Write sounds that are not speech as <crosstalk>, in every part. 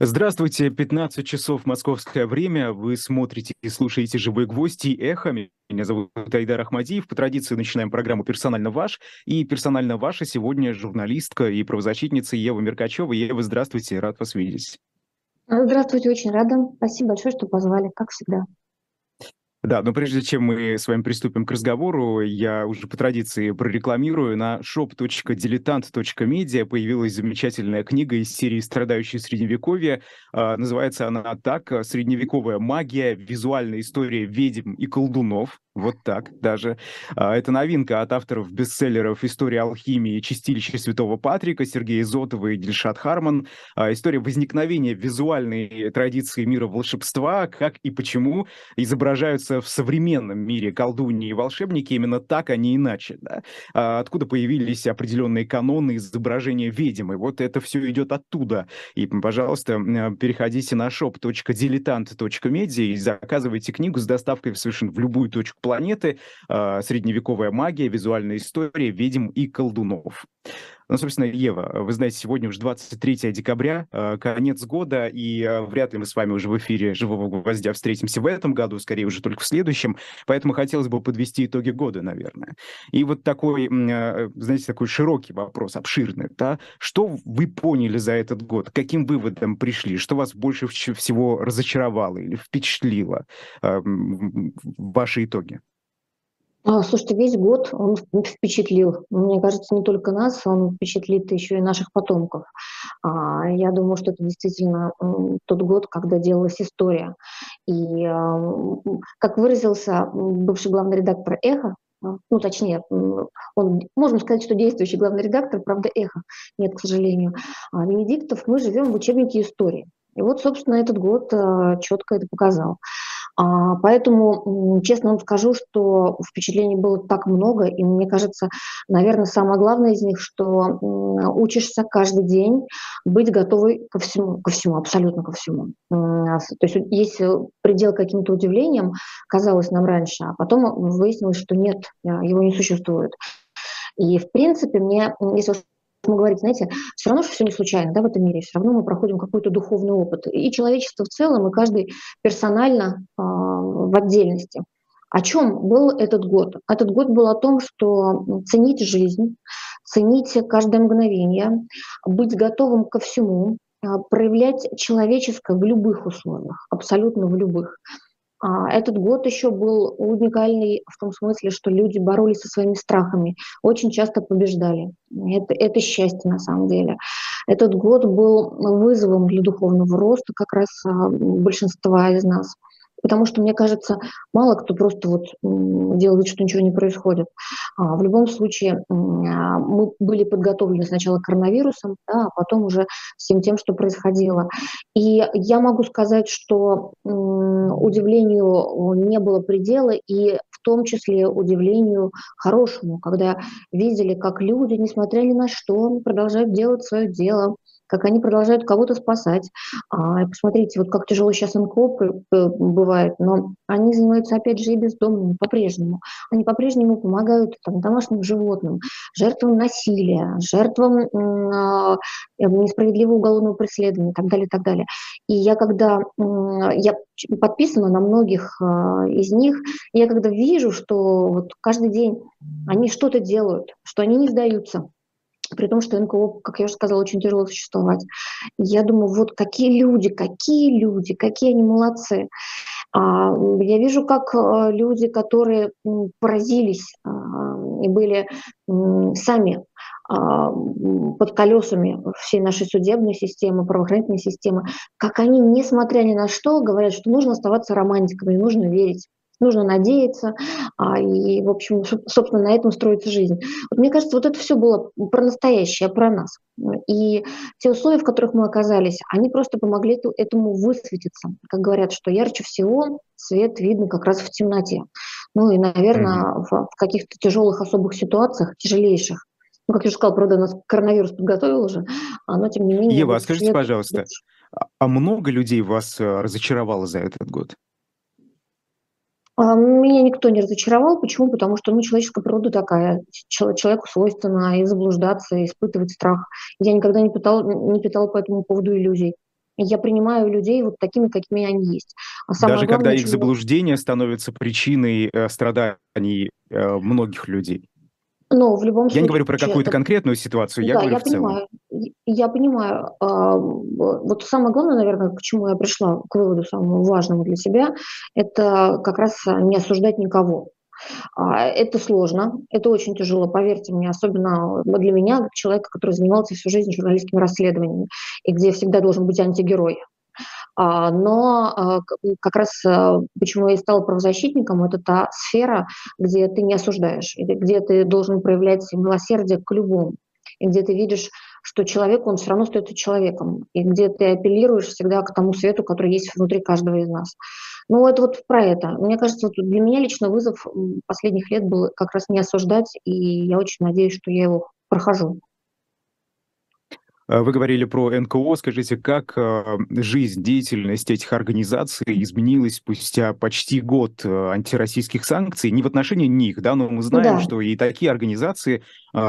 Здравствуйте, 15 часов московское время. Вы смотрите и слушаете «Живой гвоздь» и «Эхо». Меня зовут Айдар Ахмадиев. По традиции начинаем программу «Персонально ваш». И «Персонально ваша» сегодня журналистка и правозащитница Ева Меркачева. Ева, здравствуйте, рад вас видеть. Здравствуйте, очень рада. Спасибо большое, что позвали, как всегда. Да, но прежде чем мы с вами приступим к разговору, я уже по традиции прорекламирую. На shop.diletant.media появилась замечательная книга из серии «Страдающие средневековье». А, называется она так «Средневековая магия. Визуальная история ведьм и колдунов». Вот так даже. А, это новинка от авторов бестселлеров «История алхимии. Чистилище Святого Патрика» Сергея Изотова и Дильшат Харман. А, история возникновения визуальной традиции мира волшебства, как и почему изображаются в современном мире колдуньи и волшебники именно так, а не иначе. Да? А, откуда появились определенные каноны изображения ведьмы. Вот это все идет оттуда. И, пожалуйста, переходите на shop.diletant.media и заказывайте книгу с доставкой совершенно в любую точку планеты, э, средневековая магия, визуальная история, ведьм и колдунов. Ну, собственно, Ева, вы знаете, сегодня уже 23 декабря, э, конец года, и э, вряд ли мы с вами уже в эфире «Живого гвоздя» встретимся в этом году, скорее уже только в следующем, поэтому хотелось бы подвести итоги года, наверное. И вот такой, э, знаете, такой широкий вопрос, обширный, да? Что вы поняли за этот год? Каким выводом пришли? Что вас больше всего разочаровало или впечатлило? Ваши итоги. А, слушайте, весь год он впечатлил. Мне кажется, не только нас, он впечатлит еще и наших потомков. А, я думаю, что это действительно тот год, когда делалась история. И, а, как выразился бывший главный редактор «Эхо», ну, точнее, он, можно сказать, что действующий главный редактор, правда, эхо нет, к сожалению, Венедиктов, мы живем в учебнике истории. И вот, собственно, этот год четко это показал. А, поэтому, честно вам скажу, что впечатлений было так много, и мне кажется, наверное, самое главное из них, что учишься каждый день быть готовой ко всему, ко всему, абсолютно ко всему. То есть есть предел каким-то удивлением, казалось нам раньше, а потом выяснилось, что нет, его не существует. И, в принципе, мне, если мы говорим, знаете, все равно, что все не случайно да, в этом мире, все равно мы проходим какой-то духовный опыт. И человечество в целом, и каждый персонально э, в отдельности. О чем был этот год? Этот год был о том, что ценить жизнь, ценить каждое мгновение, быть готовым ко всему, а, проявлять человеческое в любых условиях, абсолютно в любых. А, этот год еще был уникальный в том смысле, что люди боролись со своими страхами, очень часто побеждали. Это, это счастье на самом деле. Этот год был вызовом для духовного роста как раз а, большинства из нас – Потому что, мне кажется, мало кто просто вот делает, что ничего не происходит. А в любом случае, а, мы были подготовлены сначала коронавирусом, да, а потом уже всем тем, что происходило. И я могу сказать, что удивлению не было предела, и в том числе удивлению хорошему, когда видели, как люди, несмотря ни на что, продолжают делать свое дело, как они продолжают кого-то спасать. А, посмотрите, вот как тяжело сейчас НКО бывает, но они занимаются, опять же, и бездомными по-прежнему. Они по-прежнему помогают там, домашним животным, жертвам насилия, жертвам э, несправедливого уголовного преследования и так далее, и так далее. И я когда, э, я подписана на многих э, из них, я когда вижу, что вот каждый день они что-то делают, что они не сдаются, при том, что НКО, как я уже сказала, очень тяжело существовать. Я думаю, вот какие люди, какие люди, какие они молодцы. А, я вижу, как э, люди, которые поразились а, и были сами а, под колесами всей нашей судебной системы, правоохранительной системы, как они, несмотря ни на что, говорят, что нужно оставаться романтиками, нужно верить нужно надеяться, а, и, в общем, собственно, на этом строится жизнь. Вот мне кажется, вот это все было про настоящее, про нас. И те условия, в которых мы оказались, они просто помогли этому высветиться. Как говорят, что ярче всего свет видно как раз в темноте. Ну и, наверное, mm-hmm. в, в каких-то тяжелых особых ситуациях, тяжелейших, ну, как я уже сказала, правда, нас коронавирус подготовил уже, но тем не менее... Ева, а скажите, свет... пожалуйста, а, а много людей вас э, разочаровало за этот год? А, меня никто не разочаровал. Почему? Потому что ну, человеческая природа такая. Человеку свойственно и заблуждаться, и испытывать страх. Я никогда не питал, не питала по этому поводу иллюзий. я принимаю людей вот такими, какими они есть. А Даже главное, когда их заблуждение становится причиной э, страданий э, многих людей. Но в любом случае... Я не говорю про какую-то конкретную ситуацию, я да, говорю я в понимаю, целом. Я понимаю. А, вот самое главное, наверное, к чему я пришла, к выводу самому важному для себя, это как раз не осуждать никого. А, это сложно, это очень тяжело, поверьте мне, особенно для меня, человека, который занимался всю жизнь журналистскими расследованиями, и где всегда должен быть антигерой. А, но а, как раз почему я и стала правозащитником, это та сфера, где ты не осуждаешь, где ты должен проявлять милосердие к любому, и где ты видишь, что человек, он все равно остается человеком, и где ты апеллируешь всегда к тому свету, который есть внутри каждого из нас. Ну, это вот про это. Мне кажется, вот для меня лично вызов последних лет был как раз не осуждать, и я очень надеюсь, что я его прохожу. Э, вы говорили про НКО. Скажите, как э, жизнь, деятельность этих организаций изменилась спустя почти год э, антироссийских санкций? Не в отношении них, да, но мы знаем, да. что и такие организации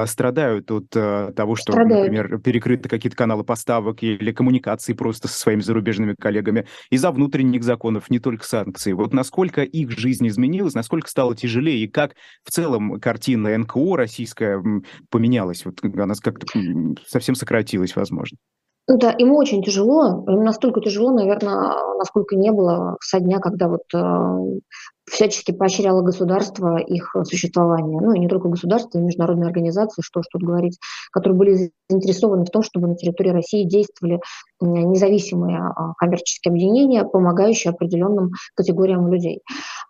страдают от того, что, страдают. например, перекрыты какие-то каналы поставок или коммуникации просто со своими зарубежными коллегами из-за внутренних законов, не только санкций. Вот насколько их жизнь изменилась, насколько стало тяжелее, и как в целом картина НКО российская поменялась? Вот она как-то совсем сократилась быть возможно. Да, ему очень тяжело, настолько тяжело, наверное, насколько не было со дня, когда вот э, всячески поощряло государство их существование. Ну и не только государство, и международные организации, что ж тут говорить, которые были заинтересованы в том, чтобы на территории России действовали независимые а, коммерческие объединения, помогающие определенным категориям людей.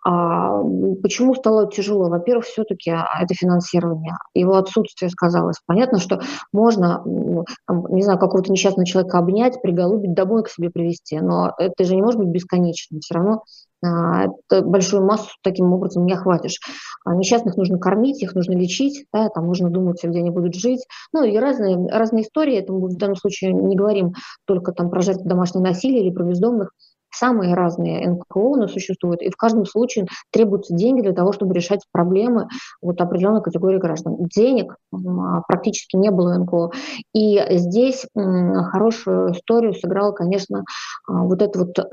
А почему стало тяжело? Во-первых, все-таки это финансирование, его отсутствие сказалось. Понятно, что можно, не знаю, какого-то несчастного человека обнять, приголубить, домой к себе привести, но это же не может быть бесконечным. Все равно а, большую массу таким образом не охватишь. А несчастных нужно кормить, их нужно лечить, да, там нужно думать, где они будут жить. Ну и разные, разные истории, это мы в данном случае не говорим только там про жертв домашнего насилия или про бездомных, Самые разные НКО у существуют, и в каждом случае требуются деньги для того, чтобы решать проблемы вот определенной категории граждан. Денег а, практически не было НКО. И здесь хорошую историю сыграла, конечно, а, вот эта вот а,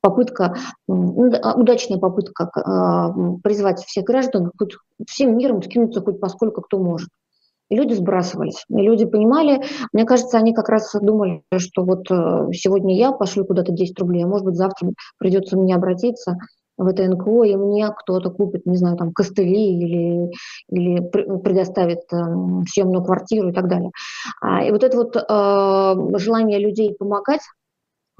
попытка, удачная попытка призвать всех граждан хоть всем миром скинуться хоть поскольку кто может. И люди сбрасывались. И люди понимали, мне кажется, они как раз думали, что вот э, сегодня я пошлю куда-то 10 рублей, а может быть завтра придется мне обратиться в это НКО, и мне кто-то купит, не знаю, там, костыли или, или предоставит э, съемную квартиру и так далее. А, и вот это вот э, желание людей помогать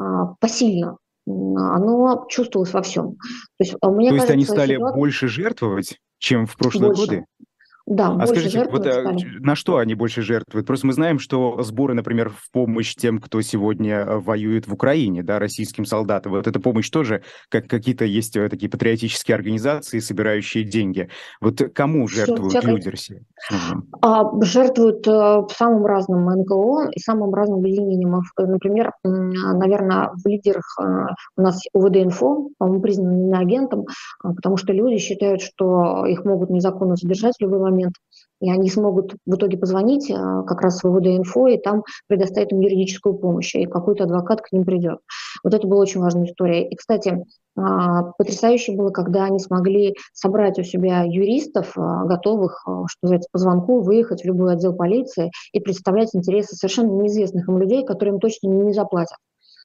э, посильно, оно чувствовалось во всем. То есть, мне То кажется, есть они стали ситуация... больше жертвовать, чем в прошлые больше. годы? Да, а скажите, вот а, на что они больше жертвуют? Просто мы знаем, что сборы, например, в помощь тем, кто сегодня э, воюет в Украине, да, российским солдатам, вот эта помощь тоже, как какие-то есть э, такие патриотические организации, собирающие деньги. Вот кому жертвуют Все, люди России? А, жертвуют э, самым разным НКО и самым разным объединениям. Например, наверное, в лидерах у нас УВД-инфо, по-моему, признан агентом, потому что люди считают, что их могут незаконно задержать в любой момент, момент, и они смогут в итоге позвонить а, как раз в ВВД-инфо, и там предоставить им юридическую помощь, и какой-то адвокат к ним придет. Вот это была очень важная история. И, кстати, а, потрясающе было, когда они смогли собрать у себя юристов, а, готовых, что называется, по звонку выехать в любой отдел полиции и представлять интересы совершенно неизвестных им людей, которые им точно не заплатят.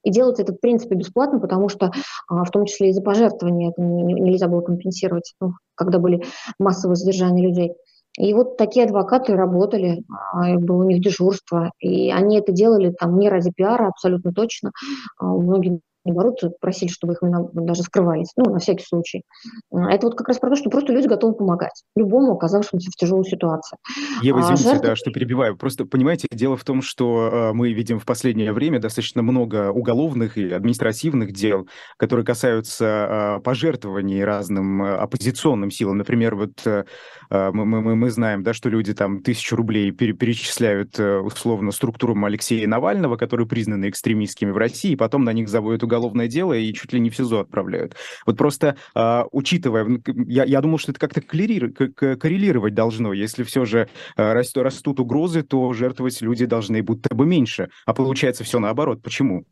И делать это, в принципе, бесплатно, потому что в том числе и за пожертвования это нельзя было компенсировать, ну, когда были массовые задержания людей. И вот такие адвокаты работали, а, было у них дежурство, и они это делали там не ради пиара, абсолютно точно. А, многие наоборот, просили, чтобы их имена даже скрывались, ну, на всякий случай. А, это вот как раз про то, что просто люди готовы помогать любому, оказавшемуся в тяжелой ситуации. Ева, извините, а жертв... да, что перебиваю. Просто, понимаете, дело в том, что э, мы видим в последнее время достаточно много уголовных и административных дел, которые касаются э, пожертвований разным э, оппозиционным силам. Например, вот мы, мы, мы знаем, да, что люди там тысячу рублей пере перечисляют условно структурам Алексея Навального, которые признаны экстремистскими в России, и потом на них заводят уголовное дело и чуть ли не в СИЗО отправляют. Вот просто э, учитывая, я, я думал, что это как-то коррелировать должно. Если все же э, растут, растут угрозы, то жертвовать люди должны будто бы меньше. А получается все наоборот. Почему?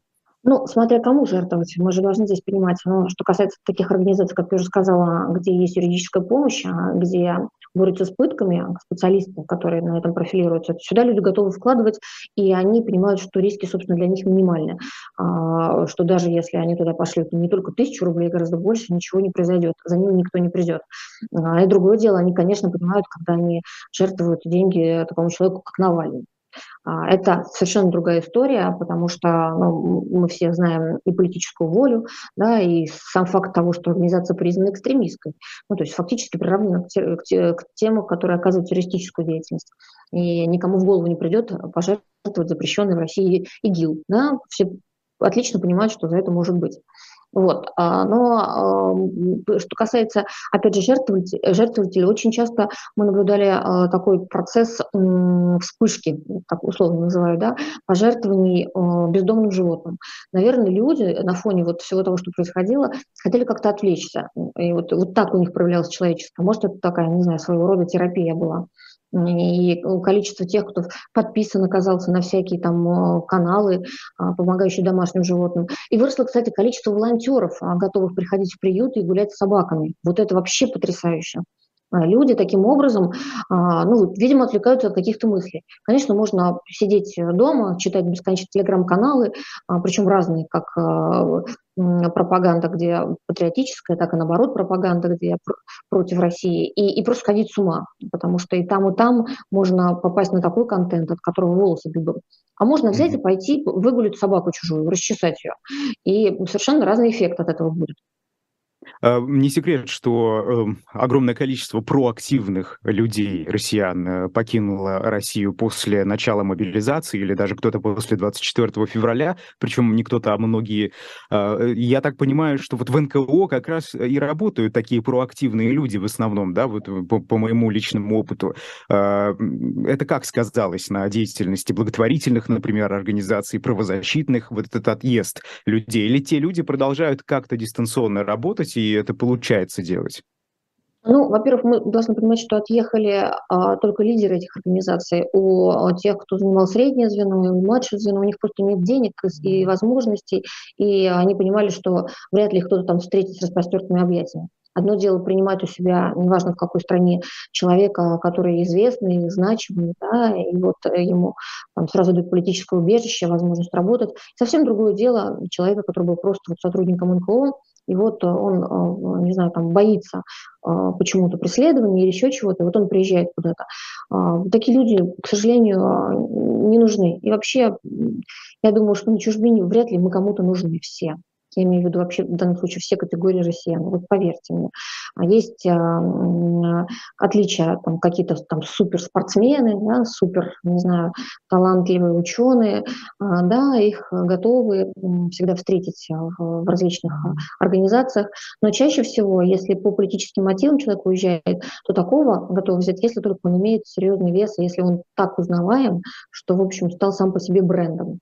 Ну, смотря кому жертвовать, мы же должны здесь понимать, ну, что касается таких организаций, как я уже сказала, где есть юридическая помощь, а, где борются с пытками, специалисты, которые на этом профилируются, сюда люди готовы вкладывать, и они понимают, что риски, собственно, для них минимальны, а, что даже если они туда пошлют не только тысячу рублей, гораздо больше, ничего не произойдет, за ними никто не придет. А, и другое дело, они, конечно, понимают, когда они жертвуют деньги такому человеку, как Навальный. А, это совершенно другая история, потому что ну, мы все знаем и политическую волю, да, и сам факт того, что организация признана экстремистской, ну, то есть фактически приравнена к, те, к, тем, которые оказывают террористическую деятельность. И никому в голову не придет пожертвовать запрещенный в России ИГИЛ. Да? Все отлично понимают, что за это может быть. Вот. А, но что касается, опять же, жертвователей, жертвователей очень часто мы наблюдали а, такой процесс вспышки, так условно называю, да, пожертвований бездомным животным. Наверное, люди на фоне вот всего того, что происходило, хотели как-то отвлечься. И вот, вот так у них проявлялось человечество. Может, это такая, не знаю, своего рода терапия была и количество тех, кто подписан оказался на всякие там э, каналы, а, помогающие домашним животным. И выросло, кстати, количество волонтеров, а, готовых приходить в приюты и гулять с собаками. Вот это вообще потрясающе. А, люди таким образом, ну, видимо, отвлекаются от каких-то мыслей. Конечно, можно сидеть дома, читать бесконечные телеграм-каналы, причем разные, как пропаганда, где патриотическая, так и наоборот пропаганда, где против России, и, и просто ходить с ума, потому что и там, и там можно попасть на такой контент, от которого волосы дыбом. А можно взять и пойти выгулить собаку чужую, расчесать ее. И совершенно разный эффект от этого будет. А, не секрет, что эм, огромное количество проактивных людей, россиян, э, покинуло Россию после начала мобилизации или даже кто-то после 24 февраля, причем не кто-то, а многие. Э, я так понимаю, что вот в НКО как раз и работают такие проактивные люди в основном, да, вот э, по, по моему личному опыту. Это как сказалось на деятельности благотворительных, например, организаций правозащитных, вот этот отъезд людей? Или те люди продолжают как-то дистанционно работать и это получается делать? Ну, во-первых, мы должны понимать, что отъехали а, только лидеры этих организаций. У а, тех, кто занимал среднее звено и младшее звено, у них просто нет денег и возможностей, и они понимали, что вряд ли кто-то там встретит с распростертыми объятиями. Одно дело принимать у себя, неважно в какой стране, человека, который известный, значимый, да, и вот ему там, сразу дают политическое убежище, возможность работать. Совсем другое дело человека, который был просто вот сотрудником НКО, и вот он, э, не знаю, там боится э, почему-то преследования или еще чего-то, и вот он приезжает куда-то. А, такие люди, к сожалению, не нужны. И вообще, я думаю, что на чужбине вряд ли мы кому-то нужны все. Я имею в виду вообще в данном случае все категории россиян. Вот поверьте мне. А есть а, отличия, там какие-то там суперспортсмены, да, супер, не знаю, талантливые ученые, а, да, их готовы всегда встретить в, в различных организациях. Но чаще всего, если по политическим мотивам человек уезжает, то такого готовы взять, если только он имеет серьезный вес, если он так узнаваем, что, в общем, стал сам по себе брендом.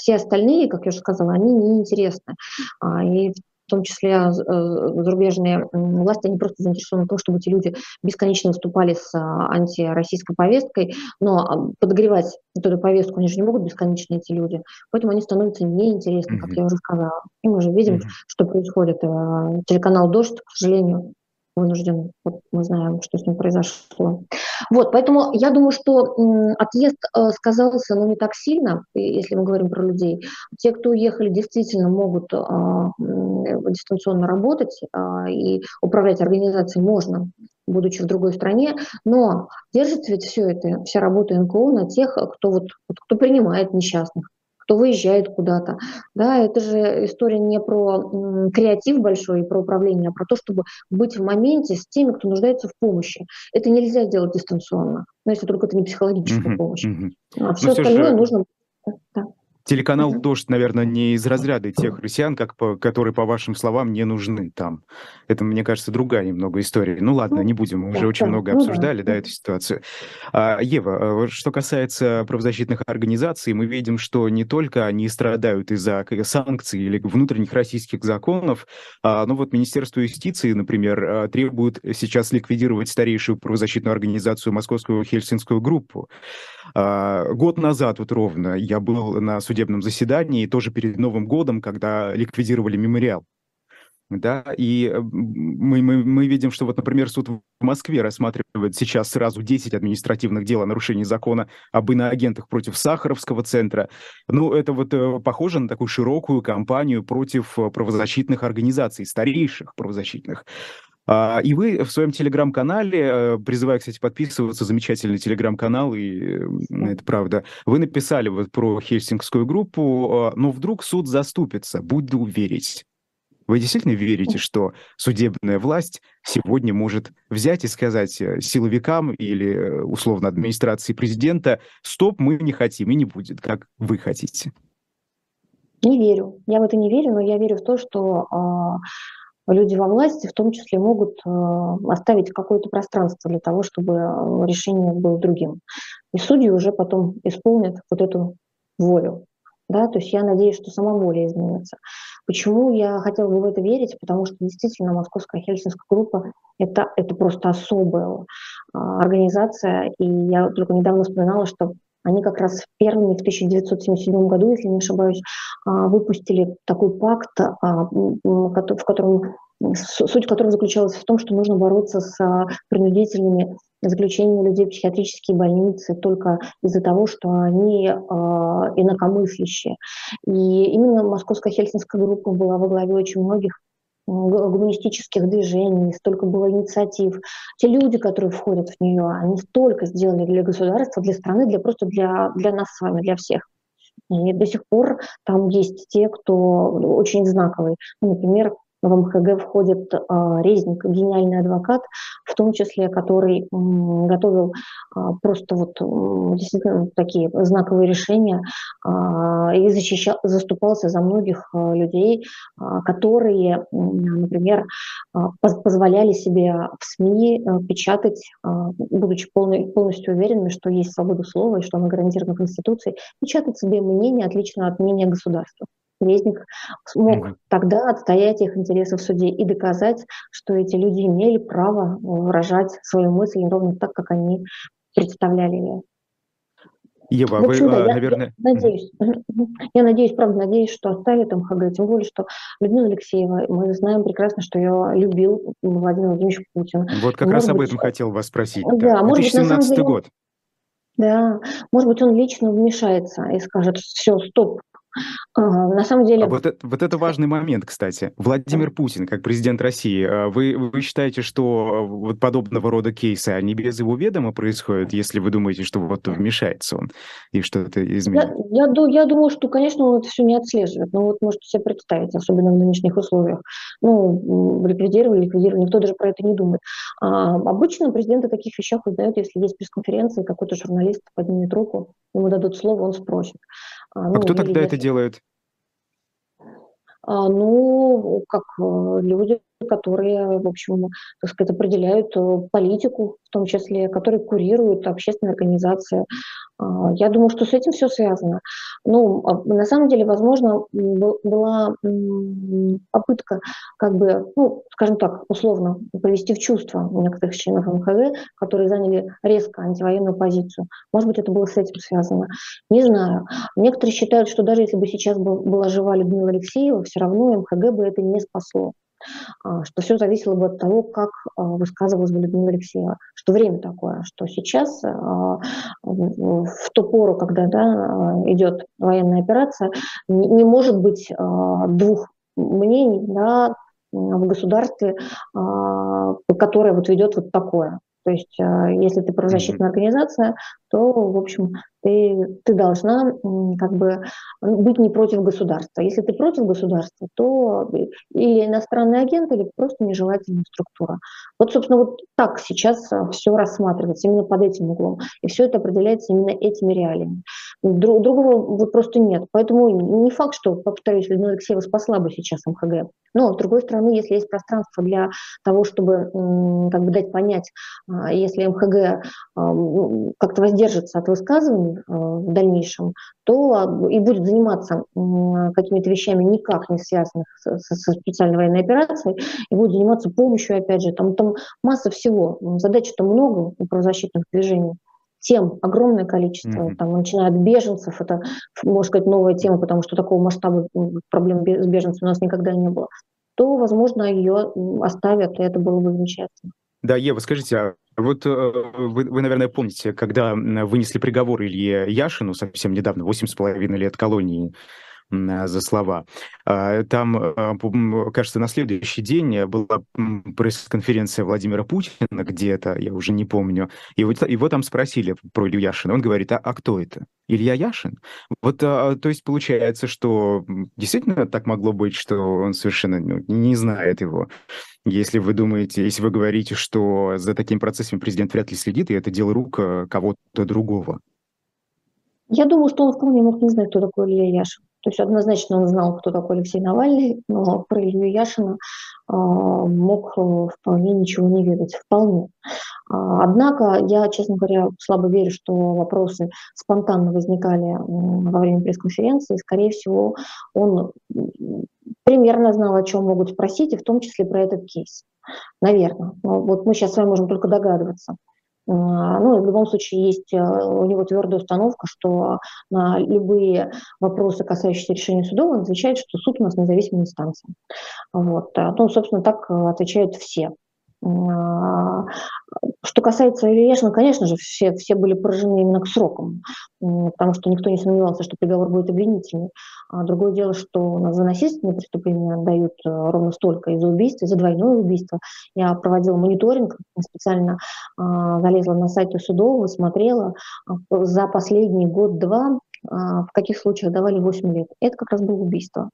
Все остальные, как я уже сказала, они неинтересны. А, и в том числе э, зарубежные власти, они просто заинтересованы в том, чтобы эти люди бесконечно выступали с а, антироссийской повесткой, но а, подогревать эту повестку они же не могут бесконечно, эти люди, поэтому они становятся неинтересны, как mm-hmm. я уже сказала. И мы же видим, mm-hmm. что происходит. Э, телеканал «Дождь», к сожалению, вынужден, вот мы знаем, что с ним произошло. Вот, поэтому я думаю, что отъезд э, сказался, но не так сильно, если мы говорим про людей. Те, кто уехали, действительно могут а, дистанционно работать, а, и управлять организацией можно, будучи в другой стране, но держится ведь все это, вся работа НКО на тех, кто, вот, кто принимает несчастных, кто выезжает куда-то. Да, это же история не про креатив большой, про управление, а про то, чтобы быть в моменте с теми, кто нуждается в помощи. Это нельзя сделать дистанционно, но если только это не психологическая mm-hmm, помощь. Mm-hmm. А все остальное же... нужно... Да Телеканал «Дождь», наверное, не из разряда тех россиян, как по, которые, по вашим словам, не нужны там. Это, мне кажется, другая немного история. Ну ладно, не будем, мы уже очень много обсуждали, да, эту ситуацию. А, Ева, а, что касается правозащитных организаций, мы видим, что не только они страдают из-за санкций или внутренних российских законов, а, но вот Министерство юстиции, например, а, требует сейчас ликвидировать старейшую правозащитную организацию Московскую Хельсинскую группу. Год назад вот ровно я был на судебном заседании, тоже перед Новым годом, когда ликвидировали мемориал. Да, и мы, мы, мы видим, что вот, например, суд в Москве рассматривает сейчас сразу 10 административных дел о нарушении закона об иноагентах против Сахаровского центра. Ну, это вот э, похоже на такую широкую кампанию против э, правозащитных организаций, старейших правозащитных. А, и вы в своем телеграм-канале, э, призываю, кстати, подписываться, замечательный телеграм-канал, и это правда, вы написали вот про Хельсингскую группу, а, но вдруг суд заступится, буду верить. Вы действительно верите, что судебная власть сегодня может взять и сказать э, силовикам или э, условно администрации президента, стоп, мы не хотим и не будет, как вы хотите? Не верю. Я в это не верю, но я верю в то, что люди во власти в том числе могут э, оставить какое-то пространство для того, чтобы э, решение было другим. И судьи уже потом исполнят вот эту волю. Да, то есть я надеюсь, что сама воля изменится. Почему я хотела бы в это верить? Потому что действительно Московская Хельсинская группа это, это просто особая а, организация. И я только недавно вспоминала, что они как раз первыми в 1977 году, если не ошибаюсь, а, выпустили такой пакт, а, в котором суть которого заключалась в том, что нужно бороться с а, принудительными заключениями людей в психиатрические больницы только из-за того, что они э, инакомыслящие. И именно Московская Хельсинская группа была во главе очень многих гуманистических движений, столько было инициатив. Те люди, которые входят в нее, они столько сделали для государства, для страны, для просто для, для нас с вами, для всех. И до сих пор там есть те, кто очень знаковый. Ну, например, в МХГ входит а, Резник, гениальный адвокат, в том числе, который готовил а, просто вот действительно такие знаковые решения а, и защищал, заступался за многих людей, которые, например, позволяли себе в СМИ печатать, будучи полностью уверенными, что есть свобода слова и что она гарантирована Конституцией, печатать себе мнение, отлично от мнения государства. Резник смог mm тогда отстоять их интересы в суде и доказать, что эти люди имели право выражать свою мысль ровно так, как они представляли ее. Ева, в вы, я, наверное... Я надеюсь, я надеюсь, правда, надеюсь, что оставит МХГ, тем более, что Людмила Алексеева, мы знаем прекрасно, что ее любил Владимир Владимирович Путин. Вот как может раз об этом быть, хотел вас спросить. Да, да. может быть, на самом деле, год. Да, может быть, он лично вмешается и скажет, все, стоп, на самом деле... А вот, это, вот это важный момент, кстати. Владимир Путин, как президент России, а вы, вы считаете, что вот подобного рода кейсы, они без его ведома происходят, если вы думаете, что вот вмешается он и что-то изменит? Я, я, я думаю, что, конечно, он это все не отслеживает. Но вот можете себе представить, особенно в нынешних условиях. Ну, ликвидировали, ликвидировали, никто даже про это не думает. А, обычно президент о таких вещах узнает, если есть пресс-конференция, какой-то журналист поднимет руку, ему дадут слово, он спросит. А, ну, а кто тогда это делает? А, ну, как э, люди, которые, в общем, так сказать, определяют э, политику, в том числе, которые курируют общественные организации. А, я думаю, что с этим все связано. Ну, а, на самом деле, возможно, была попытка, как бы, ну, скажем так, условно, повести в чувство некоторых членов МХГ, которые заняли резко антивоенную позицию. Может быть, это было с этим связано. Не знаю. Некоторые считают, что даже если бы сейчас была жива Людмила Алексеева, все равно МХГ бы это не спасло. А, что все зависело бы от того, как а, высказывалась бы Людмила Алексеева, что время такое, что сейчас, а, в ту пору, когда да, идет военная операция, не может быть двух мнений да, в государстве, которое вот ведет вот такое. То есть, если ты правозащитная организация, то, в общем, ты, ты должна как бы быть не против государства. Если ты против государства, то или иностранный агент, или просто нежелательная структура. Вот, собственно, вот так сейчас а, все рассматривается, именно под этим углом. И все это определяется именно этими реалиями. Друг, другого вот просто нет. Поэтому не факт, что, повторюсь, Людмила Алексеева спасла бы сейчас МХГ. Но, с другой стороны, если есть пространство для того, чтобы как бы дать понять, а, если МХГ как-то воздержится от высказываний в дальнейшем, то и будет заниматься какими-то вещами никак не связанных со, со специальной военной операцией, и будет заниматься помощью, опять же, там, там масса всего. Задач-то много у правозащитных движений тем огромное количество, mm-hmm. там, начиная от беженцев, это, можно сказать, новая тема, потому что такого масштаба проблем с беженцами у нас никогда не было, то, возможно, ее оставят, и это было бы замечательно. Да, Ева, скажите, а вот э, вы, вы, наверное, помните, когда вынесли приговор Илье Яшину совсем недавно, 8,5 лет колонии за слова. А, там, а, кажется, на следующий день была пресс-конференция Владимира Путина где-то, я уже не помню, и вот его там спросили про Илью Яшина. Он говорит, а, а кто это? Илья Яшин? Вот, то есть получается, что действительно так могло быть, что он совершенно ну, не знает его. Если вы думаете, если вы говорите, что за такими процессами президент вряд ли следит, и это дело рук э, кого-то другого. Я думаю, что он вполне мог не знать, кто такой Илья Яшин. То есть однозначно он знал, кто такой Алексей Навальный, но про Илью Яшина э, мог э, вполне ничего не ведать. Вполне. А, однако я, честно говоря, слабо верю, что вопросы спонтанно возникали во время пресс-конференции. Скорее всего, он примерно знал, о чем могут спросить, и в том числе про этот кейс. Наверное. Но вот мы сейчас с вами можем только догадываться. А, ну, в любом случае есть э, у него твердая установка, что на любые вопросы, касающиеся решения судов, он отвечает, что суд у нас независимая инстанция. Вот. А, ну, собственно, так э, отвечают все. А, что касается Ильяшина, конечно же, все, все были поражены именно к срокам, потому что никто не сомневался, что приговор будет обвинительный. А другое дело, что за насильственные преступления дают э, ровно столько, и за убийство, и за двойное убийство. Я проводила мониторинг, специально а, залезла на сайты судов, смотрела за последний год-два, в каких случаях давали 8 лет. Это как раз было убийство.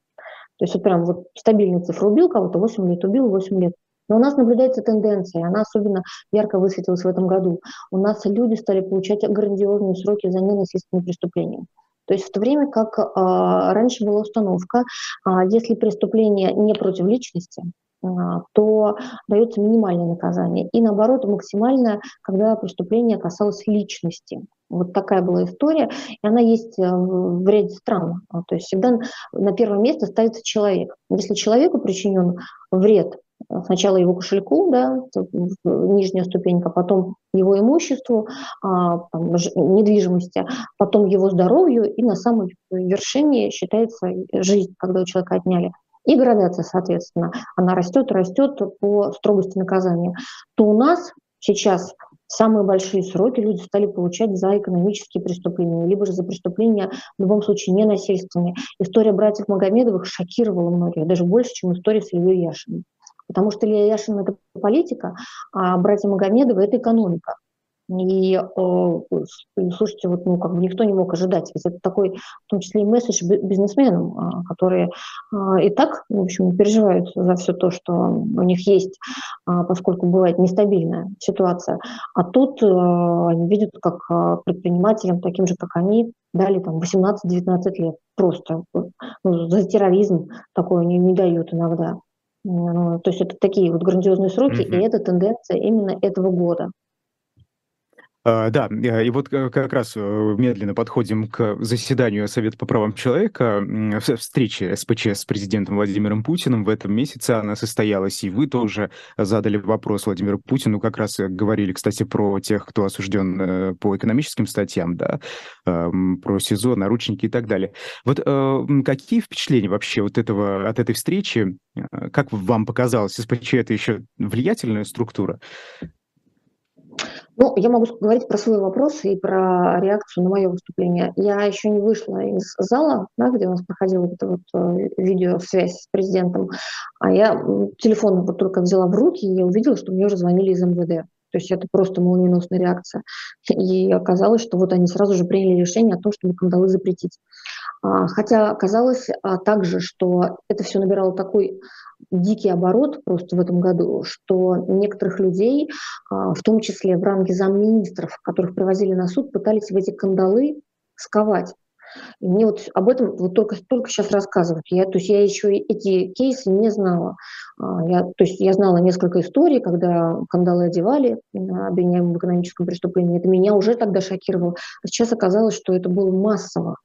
То есть вот прям вот стабильная цифра убил кого-то, 8 лет убил, 8 лет. Но у нас наблюдается тенденция, она особенно ярко высветилась в этом году. У нас люди стали получать грандиозные сроки за ненасильственные преступления. То есть в то время как э, раньше была установка, э, если преступление не против личности, э, то дается минимальное наказание. И наоборот, максимальное, когда преступление касалось личности. Вот такая была история, и она есть в ряде стран. То есть всегда на первое место ставится человек. Если человеку причинен вред, сначала его кошельку, да, нижняя ступенька, потом его имуществу, а, там, недвижимости, потом его здоровью, и на самой вершине считается жизнь, когда у человека отняли. И градация, соответственно, она растет, растет по строгости наказания. То у нас сейчас самые большие сроки люди стали получать за экономические преступления, либо же за преступления, в любом случае, ненасильственные. История братьев Магомедовых шокировала многих, даже больше, чем история с Ильей Яшиным. Потому что Илья Яшин – это политика, а братья Магомедовы – это экономика. И, э, слушайте, вот, ну, как бы никто не мог ожидать. Ведь это такой, в том числе и месседж бизнесменам, а, которые а, и так, в общем, переживают за все то, что у них есть, а, поскольку бывает нестабильная ситуация. А тут э, они видят, как предпринимателям, таким же, как они, дали там 18-19 лет. Просто ну, за терроризм такое не, не дают иногда. Ну, то есть это такие вот грандиозные сроки, mm-hmm. и это тенденция именно этого года. А, да, э, и вот э, как раз э, медленно подходим к заседанию Совета по правам человека, встрече СПЧ с президентом Владимиром Путиным в этом месяце она состоялась, и вы тоже задали вопрос Владимиру Путину, как раз говорили, кстати, про тех, кто осужден по экономическим статьям, да, про СИЗО, наручники и так далее. Вот какие впечатления вообще вот этого, от этой встречи, как вам показалось, СПЧ это еще влиятельная структура? Ну, я могу говорить про свой вопрос и про реакцию на мое выступление. Я еще не вышла из зала, да, где у нас проходила эта вот э, видеосвязь с президентом, а я телефон вот только взяла в руки, и увидела, что мне уже звонили из МВД. То есть это просто молниеносная реакция. И оказалось, что вот они сразу же приняли решение о том, чтобы кандалы запретить. А, хотя оказалось а, также, что это все набирало такой дикий оборот просто в этом году, что некоторых людей, а, в том числе в ранге замминистров, которых привозили на суд, пытались в эти кандалы сковать. И мне вот об этом вот только, только сейчас рассказывают. Я, то есть я еще эти кейсы не знала. А, я, то есть я знала несколько историй, когда кандалы одевали обвиняемым в экономическом преступлении. Это меня уже тогда шокировало. А сейчас оказалось, что это было массово.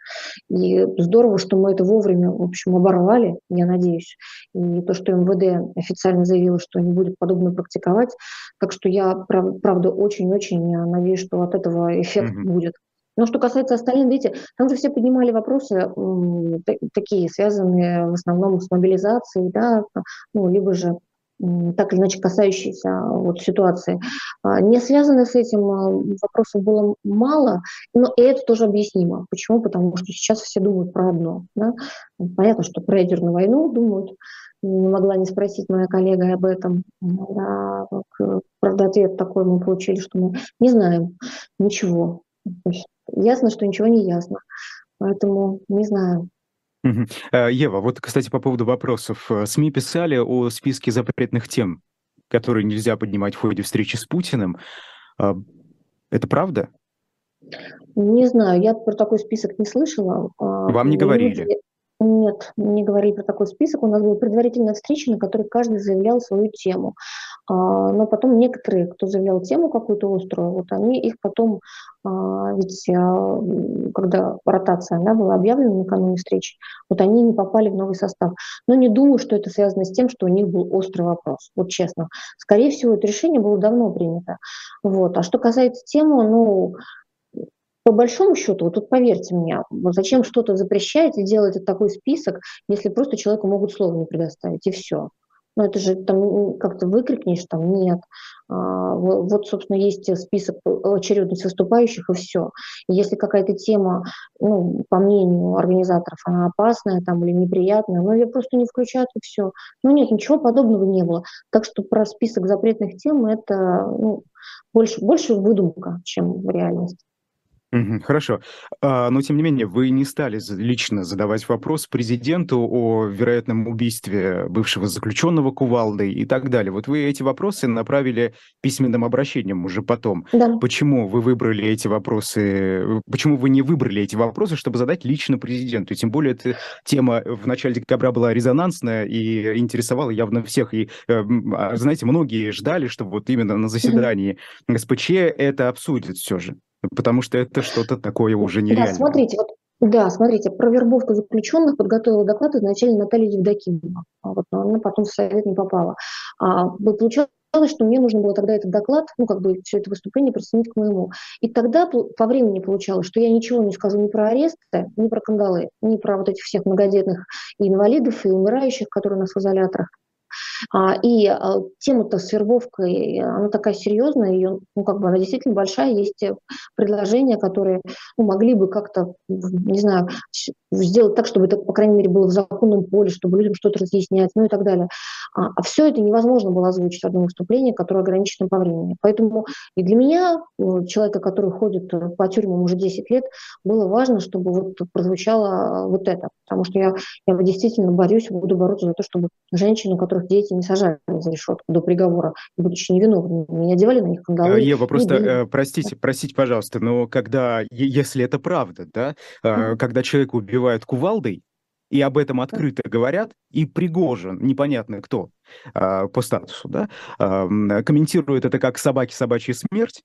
И здорово, что мы это вовремя, в общем, оборвали, я надеюсь. И то, что МВД официально заявило, что не будет подобно практиковать. Так что я, правда, очень-очень надеюсь, что от этого эффект mm-hmm. будет. Но что касается остальных, видите, там же все поднимали вопросы такие, связанные в основном с мобилизацией, да, ну, либо же так или иначе касающиеся вот, ситуации. А, не связанных с этим а, вопросов было мало, но и это тоже объяснимо. Почему? Потому что сейчас все думают про одно. Да? Понятно, что про ядерную войну думают, не могла не спросить моя коллега об этом. Да, правда, ответ такой мы получили, что мы не знаем ничего. Ясно, что ничего не ясно. Поэтому не знаю. Э, Ева, вот, кстати, по поводу вопросов. СМИ писали о списке запретных тем, которые нельзя поднимать в ходе встречи с Путиным. А, это правда? Не знаю, я про такой список не слышала. А, Вам не говорили? Нет, не говорили про такой список. У нас была предварительная встреча, на которой каждый заявлял свою тему. А, но потом некоторые, кто заявлял тему какую-то острую, вот они их потом, а, ведь а, когда ротация она была объявлена накануне встречи, вот они не попали в новый состав. Но не думаю, что это связано с тем, что у них был острый вопрос, вот честно. Скорее всего, это решение было давно принято. Вот. А что касается темы, ну, по большому счету, вот тут поверьте мне, зачем что-то запрещать и делать такой список, если просто человеку могут слово не предоставить, и все. Ну, это же там как-то выкрикнешь, там нет. А, вот, собственно, есть список очередность выступающих, и все. Если какая-то тема, ну, по мнению организаторов, она опасная там или неприятная, ну, ее просто не включают, и все. Ну, нет, ничего подобного не было. Так что про список запретных тем это ну, больше, больше выдумка, чем реальность. Хорошо. А, но, тем не менее, вы не стали лично задавать вопрос президенту о вероятном убийстве бывшего заключенного Кувалды и так далее. Вот вы эти вопросы направили письменным обращением уже потом. Да. Почему вы выбрали эти вопросы, почему вы не выбрали эти вопросы, чтобы задать лично президенту? Тем более, эта тема в начале декабря была резонансная и интересовала явно всех. И, э, а, знаете, многие ждали, что вот именно на заседании СПЧ это обсудят все же. Потому что это что-то такое уже нереальное. Да, смотрите, вот да, смотрите, про вербовку заключенных подготовила доклад изначально Наталья Евдокимова. А вот, но она потом в совет не попала. А, получалось, что мне нужно было тогда этот доклад, ну, как бы все это выступление присоединить к моему. И тогда по времени получалось, что я ничего не скажу ни про аресты, ни про кандалы, ни про вот этих всех многодетных и инвалидов, и умирающих, которые у нас в изоляторах. А, и а, тема-то с вербовкой, она такая серьезная, ее, ну, как бы она действительно большая, есть э, предложения, которые ну, могли бы как-то, не знаю, сделать так, чтобы это, по крайней мере, было в законном поле, чтобы людям что-то разъяснять, ну и так далее. А, а все это невозможно было озвучить в одном выступлении, которое ограничено по времени. Поэтому и для меня, человека, который ходит э, по тюрьмам уже 10 лет, было важно, чтобы вот прозвучало вот это. Потому что я, я действительно борюсь, буду бороться за то, чтобы женщины, у которых дети не сажали за решетку до приговора, будучи невиновными, не одевали на них кандалы. Э, Ева, просто, э, простите, простите, пожалуйста, но когда, если это правда, да, э, когда человек убивают кувалдой, и об этом открыто говорят, и Пригожин, непонятно кто э, по статусу, да, э, комментирует это как собаки собачья смерть,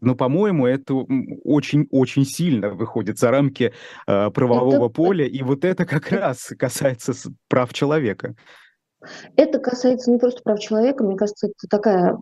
но, по-моему, это очень-очень сильно выходит за рамки э, правового это... поля, и вот это как раз касается прав человека. Это касается не просто прав человека, мне кажется, это такая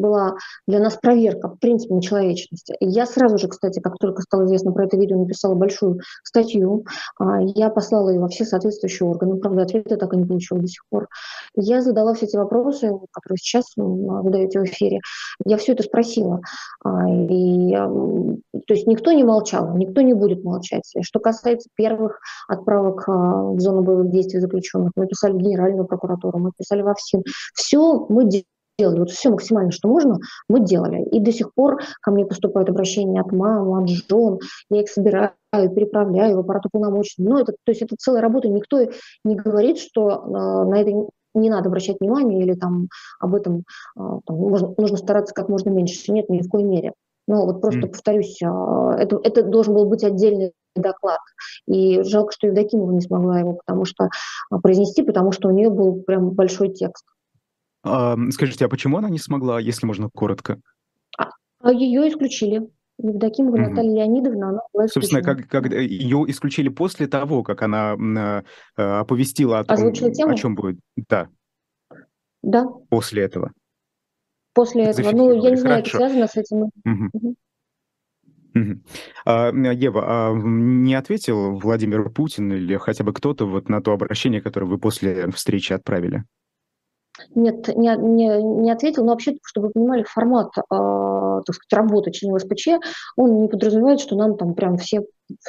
была для нас проверка, в принципе, на человечности. Я сразу же, кстати, как только стало известно про это видео, написала большую статью. А, я послала ее во все соответствующие органы. Правда, ответа так и не получила до сих пор. Я задала все эти вопросы, которые сейчас вы даете в эфире. Я все это спросила. А, и, то есть никто не молчал, никто не будет молчать. Что касается первых отправок а, в зону боевых действий заключенных, мы писали в Генеральную прокуратуру, мы писали во ФСИН. Все мы делали. Вот все максимально, что можно, мы делали. И до сих пор ко мне поступают обращения от мам, от жен. Я их собираю, переправляю в аппарат уполномоченного. Ну, это, то есть это целая работа. Никто не говорит, что э, на это не надо обращать внимание или там об этом э, там, нужно, нужно стараться как можно меньше. Нет, ни в коей мере. Но вот просто mm. повторюсь, э, это, это должен был быть отдельный доклад. И жалко, что Евдокимова не смогла его потому что произнести, потому что у нее был прям большой текст. А, скажите, а почему она не смогла, если можно коротко? А, ее исключили. Евдокимова угу. Наталья Леонидовна, она была Собственно, как, как ее исключили после того, как она э, оповестила о том, о чем будет. Да. Да. После этого. После этого. Ну, я не знаю, Хорошо. это связано с этим. Угу. Ева, а не ответил Владимир Путин или хотя бы кто-то вот на то обращение, которое вы после встречи отправили? Нет, не, не, не ответил, но вообще, чтобы вы понимали, формат, э, так сказать, работы членов СПЧ, он не подразумевает, что нам там прям все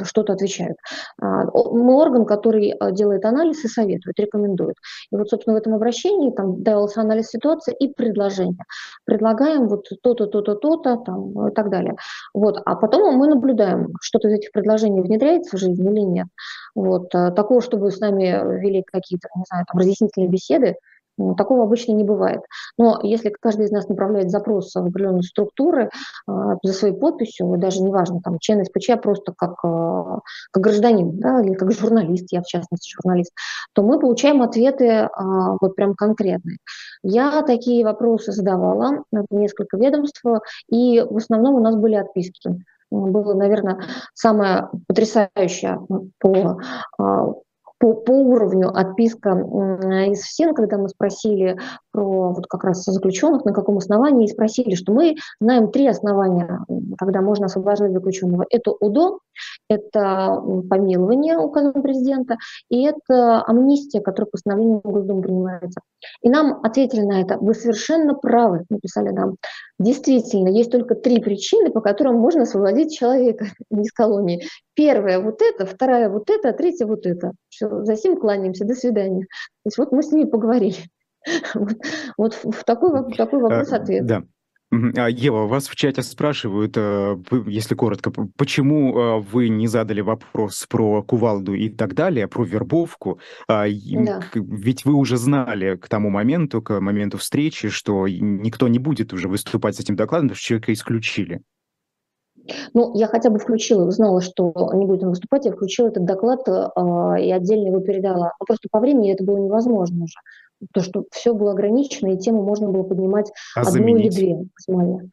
что-то отвечают. А, мы орган, который а, делает анализ и советует, рекомендует. И вот, собственно, в этом обращении там давался анализ ситуации и предложения. Предлагаем вот то-то, то-то, то-то, там, и так далее. Вот. А потом мы наблюдаем, что-то из этих предложений внедряется в жизнь или нет. Вот. Такого, чтобы с нами вели какие-то, не знаю, там, разъяснительные беседы, такого обычно не бывает. Но если каждый из нас направляет запрос в определенные структуры э, за своей подписью, даже неважно, там, член СПЧ просто как, э, как гражданин да, или как журналист, я в частности журналист, то мы получаем ответы э, вот прям конкретные. Я такие вопросы задавала в несколько ведомств, и в основном у нас были отписки было, наверное, самое потрясающее по по, по уровню отписка из всех, когда мы спросили про вот как раз заключенных, на каком основании, и спросили, что мы знаем три основания, когда можно освобождать заключенного. Это УДО, это помилование указом президента, и это амнистия, которая постановлением Госдумы принимается. И нам ответили на это, вы совершенно правы, написали нам. Действительно, есть только три причины, по которым можно освободить человека <laughs> из колонии. Первая вот это, вторая вот это, а третья вот это. Все, за сим кланяемся, до свидания. То есть вот мы с ними поговорили. Вот, вот в такой, такой вопрос-ответ. Да. А, Ева, вас в чате спрашивают, э, если коротко, почему э, вы не задали вопрос про кувалду и так далее, про вербовку? А, да. Ведь вы уже знали к тому моменту, к моменту встречи, что никто не будет уже выступать с этим докладом, потому что человека исключили. Ну, я хотя бы включила, знала, что не будет он выступать, я включила этот доклад э, и отдельно его передала. Но просто по времени это было невозможно уже то, что все было ограничено, и тему можно было поднимать а одну заменить? или две максимально.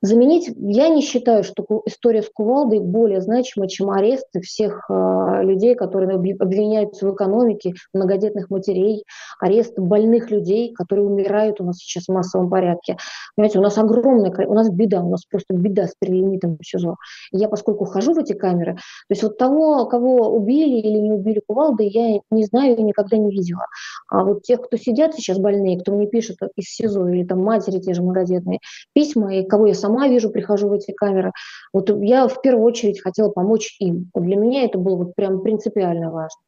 Заменить, я не считаю, что история с кувалдой более значима, чем аресты всех э, людей, которые обвиняются в экономике, многодетных матерей, арест больных людей, которые умирают у нас сейчас в массовом порядке. Понимаете, у нас огромная, у нас беда, у нас просто беда с перелимитом в СИЗО. Я, поскольку хожу в эти камеры, то есть вот того, кого убили или не убили кувалдой, я не знаю и никогда не видела. А вот тех, кто сидят сейчас больные, кто мне пишет из СИЗО, или там матери те же многодетные, письма, и кого я сама вижу, прихожу в эти камеры. Вот я в первую очередь хотела помочь им. Вот для меня это было вот прям принципиально важно.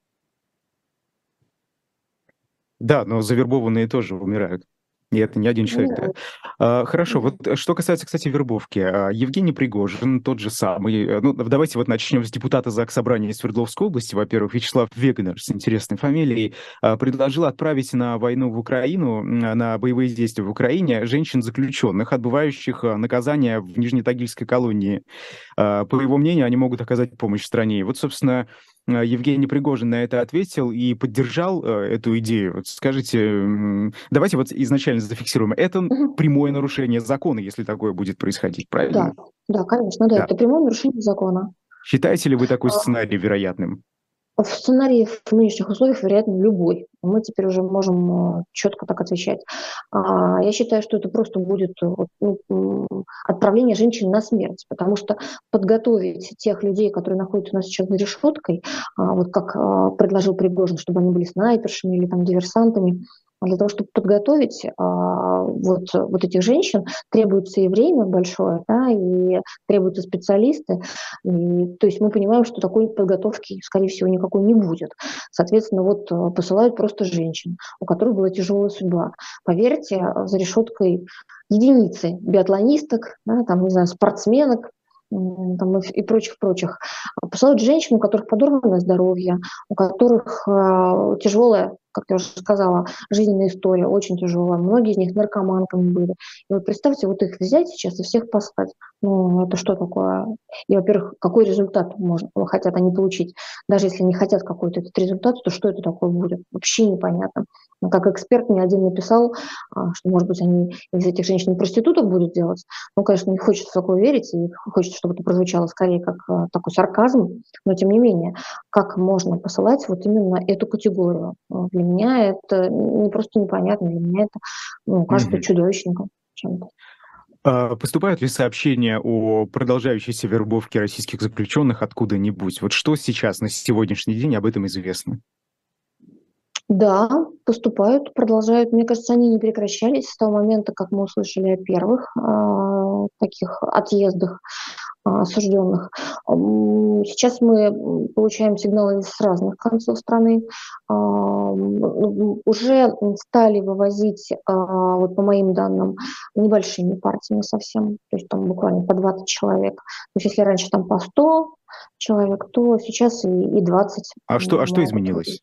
Да, но завербованные тоже умирают. И это не один человек, да. А, хорошо, вот что касается, кстати, вербовки. А, Евгений Пригожин, тот же самый. Э, ну, давайте вот начнем с депутата ЗАГС Собрания Свердловской области. Во-первых, Вячеслав Вегнер с интересной фамилией а, предложил отправить на войну в Украину, на боевые действия в Украине женщин-заключенных, отбывающих наказание в Нижнетагильской колонии. По его мнению, они могут оказать помощь стране. И вот, собственно, Э, Евгений Пригожин на это ответил и поддержал э, эту идею. Вот скажите, давайте вот изначально зафиксируем. Это угу. прямое нарушение закона, если такое будет происходить, правильно? Да, да конечно, да, да. это прямое нарушение закона. Считаете ли вы такой а сценарий вероятным? В сценарии в нынешних условиях, вероятно, любой. Мы теперь уже можем э, четко так отвечать. А, я считаю, что это просто будет ну, отправление женщин на смерть, потому что подготовить тех людей, которые находятся у нас сейчас за решеткой, а, вот как а, предложил Пригожин, чтобы они были снайпершами или там диверсантами, для того, чтобы подготовить а, вот, вот этих женщин, требуется и время большое, да, и требуются специалисты. И, то есть мы понимаем, что такой подготовки, скорее всего, никакой не будет. Соответственно, вот а, посылают просто женщин, у которых была тяжелая судьба. Поверьте, за решеткой единицы биатлонисток, да, там, не знаю, спортсменок, там, и прочих-прочих. Посылают женщин, у которых подорванное здоровье, у которых э, тяжелая как я уже сказала, жизненная история очень тяжелая. Многие из них наркоманками были. И вот представьте, вот их взять сейчас и всех послать. Ну, это что такое? И, во-первых, какой результат можно, хотят они получить? Даже если они хотят какой-то этот результат, то что это такое будет? Вообще непонятно. Но как эксперт мне один написал, а, что, может быть, они из этих женщин проституток будут делать. Ну, конечно, не хочется в такое верить, и хочется, чтобы это прозвучало скорее как а, такой сарказм, но тем не менее, как можно посылать вот именно эту категорию? Для меня это не просто непонятно, для меня это ну, кажется mm-hmm. чудовищным чем-то. А поступают ли сообщения о продолжающейся вербовке российских заключенных откуда-нибудь? Вот что сейчас на сегодняшний день об этом известно? Да, поступают, продолжают. Мне кажется, они не прекращались с того момента, как мы услышали о первых э, таких отъездах осужденных. Сейчас мы получаем сигналы с разных концов страны. Э, уже стали вывозить, э, вот по моим данным, небольшими партиями совсем, то есть там буквально по 20 человек. То есть если раньше там по 100 человек, то сейчас и, и 20. А что, а что изменилось?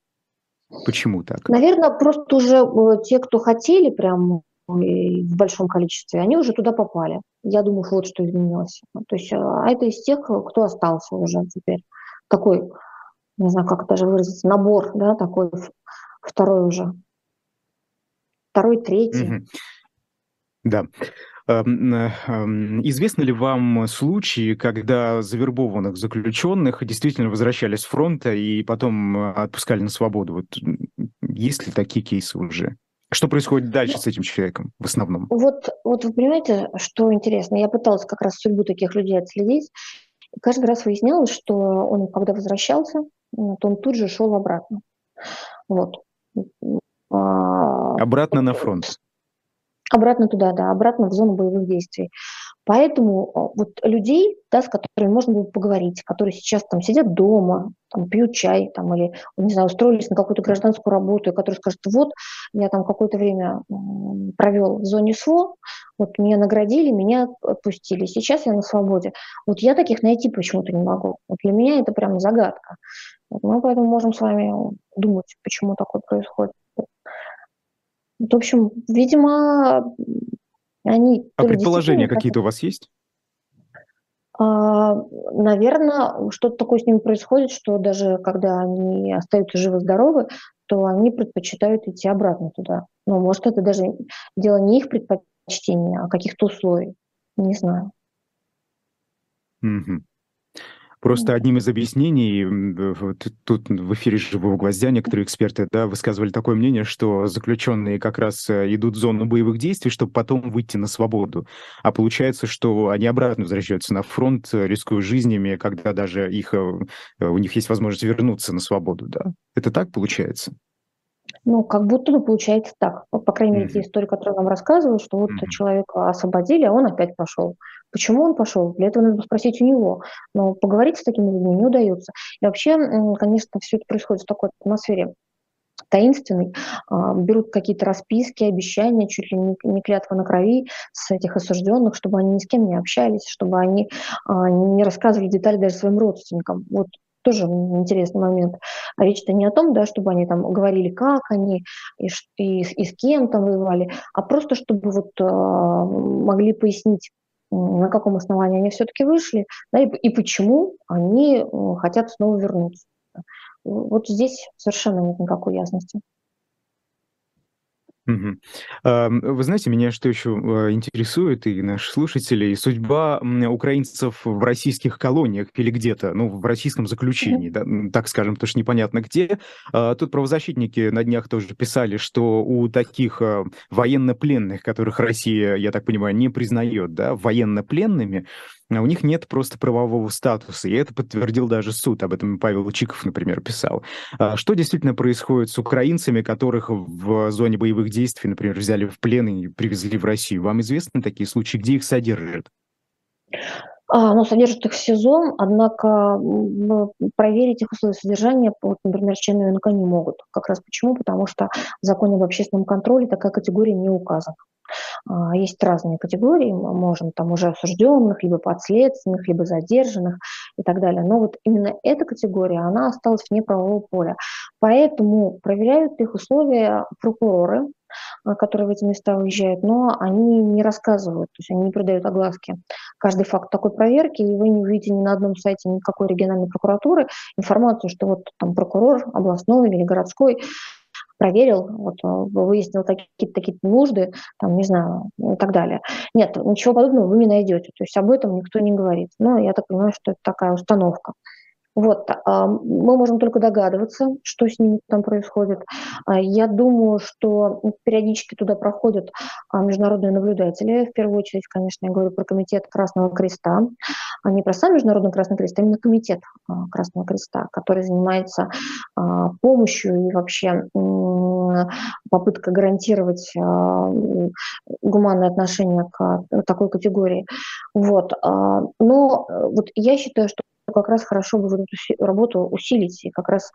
Почему так? Наверное, просто уже э, те, кто хотели прям в большом количестве, они уже туда попали. Я думаю, вот что изменилось. То есть, а это из тех, кто остался уже теперь. Такой, не знаю, как даже выразиться, набор, да, такой второй уже. Второй, третий. Да. Эм, эм, известны ли вам случаи, когда завербованных заключенных действительно возвращались с фронта и потом э, отпускали на свободу? Вот есть ли такие кейсы уже? Что происходит дальше с этим человеком в основном? Вот, вот вы понимаете, что интересно? Я пыталась как раз судьбу таких людей отследить. И каждый раз выяснялось, что он, когда возвращался, то он тут же шел обратно. Вот. А, обратно на фронт. Обратно туда, да, обратно в зону боевых действий. Поэтому а, вот людей, да, с которыми можно было поговорить, которые сейчас там сидят дома, там, пьют чай, там, или, не знаю, устроились на какую-то гражданскую работу, и которые скажут, вот, я там какое-то время провел в зоне СВО, вот меня наградили, меня отпустили, сейчас я на свободе. Вот я таких найти почему-то не могу. Вот для меня это прям загадка. Вот мы поэтому можем с вами думать, почему такое происходит. В общем, видимо, они... А предположения какие-то у вас есть? А, наверное, что-то такое с ними происходит, что даже когда они остаются живы-здоровы, то они предпочитают идти обратно туда. Ну, может, это даже дело не их предпочтения, а каких-то условий. Не знаю. Угу. Просто одним из объяснений, тут в эфире «Живого гвоздя» некоторые эксперты да, высказывали такое мнение, что заключенные как раз э, идут в зону боевых действий, чтобы потом выйти на свободу. А получается, что они обратно возвращаются на фронт, э, рискуя жизнями, когда даже их, э, у них есть возможность вернуться на свободу. Да? Это так получается? Ну, как будто бы получается так. По крайней мере, mm-hmm. те истории, которые нам рассказывают, что вот mm-hmm. человека освободили, а он опять пошел. Почему он пошел? Для этого надо спросить у него. Но поговорить с такими людьми не удается. И вообще, конечно, все это происходит в такой атмосфере таинственный, а, берут какие-то расписки, обещания, чуть ли не, клятва на крови с этих осужденных, чтобы они ни с кем не общались, чтобы они а, не рассказывали детали даже своим родственникам. Вот тоже интересный момент. А речь-то не о том, да, чтобы они там говорили, как они и, и, и с кем там воевали, а просто чтобы вот э, могли пояснить, на каком основании они все-таки вышли, да, и, и почему они хотят снова вернуться. Вот здесь совершенно нет никакой ясности. Вы знаете, меня что еще а, интересует, и наших слушателей, судьба украинцев в российских колониях или где-то, ну, в российском заключении, да, так скажем, потому что непонятно где. А, тут правозащитники на днях тоже писали, что у таких а, военнопленных, которых Россия, я так понимаю, не признает, да, военнопленными, а у них нет просто правового статуса, и это подтвердил даже суд, об этом Павел Чиков, например, писал. А что действительно происходит с украинцами, которых в зоне боевых действий, например, взяли в плен и привезли в Россию? Вам известны такие случаи, где их содержат? А, ну, содержат их СИЗО, однако проверить их условия содержания, вот, например, члены НК не могут. Как раз почему? Потому что в законе об общественном контроле такая категория не указана. А, есть разные категории, мы можем там уже осужденных, либо подследственных, либо задержанных и так далее. Но вот именно эта категория, она осталась вне правового поля. Поэтому проверяют их условия прокуроры, которые в эти места уезжают, но они не рассказывают, то есть они не придают огласки каждый факт такой проверки, и вы не увидите ни на одном сайте никакой региональной прокуратуры информацию, что вот там прокурор областной или городской проверил, вот, э, выяснил такие-то такие нужды, там, не знаю, и так далее. Нет, ничего подобного вы не найдете. То есть об этом никто не говорит. Но я так понимаю, что это такая установка. Вот, а, мы можем только догадываться, что с ними там происходит. А, я думаю, что периодически туда проходят а, международные наблюдатели. В первую очередь, конечно, я говорю про комитет Красного Креста. Не про сам Международный Красный Крест, а именно комитет Красного Креста, который занимается помощью и вообще попытка гарантировать гуманное отношение к такой категории. Вот. Но э, вот я считаю, что как раз хорошо бы вот эту работу усилить и как раз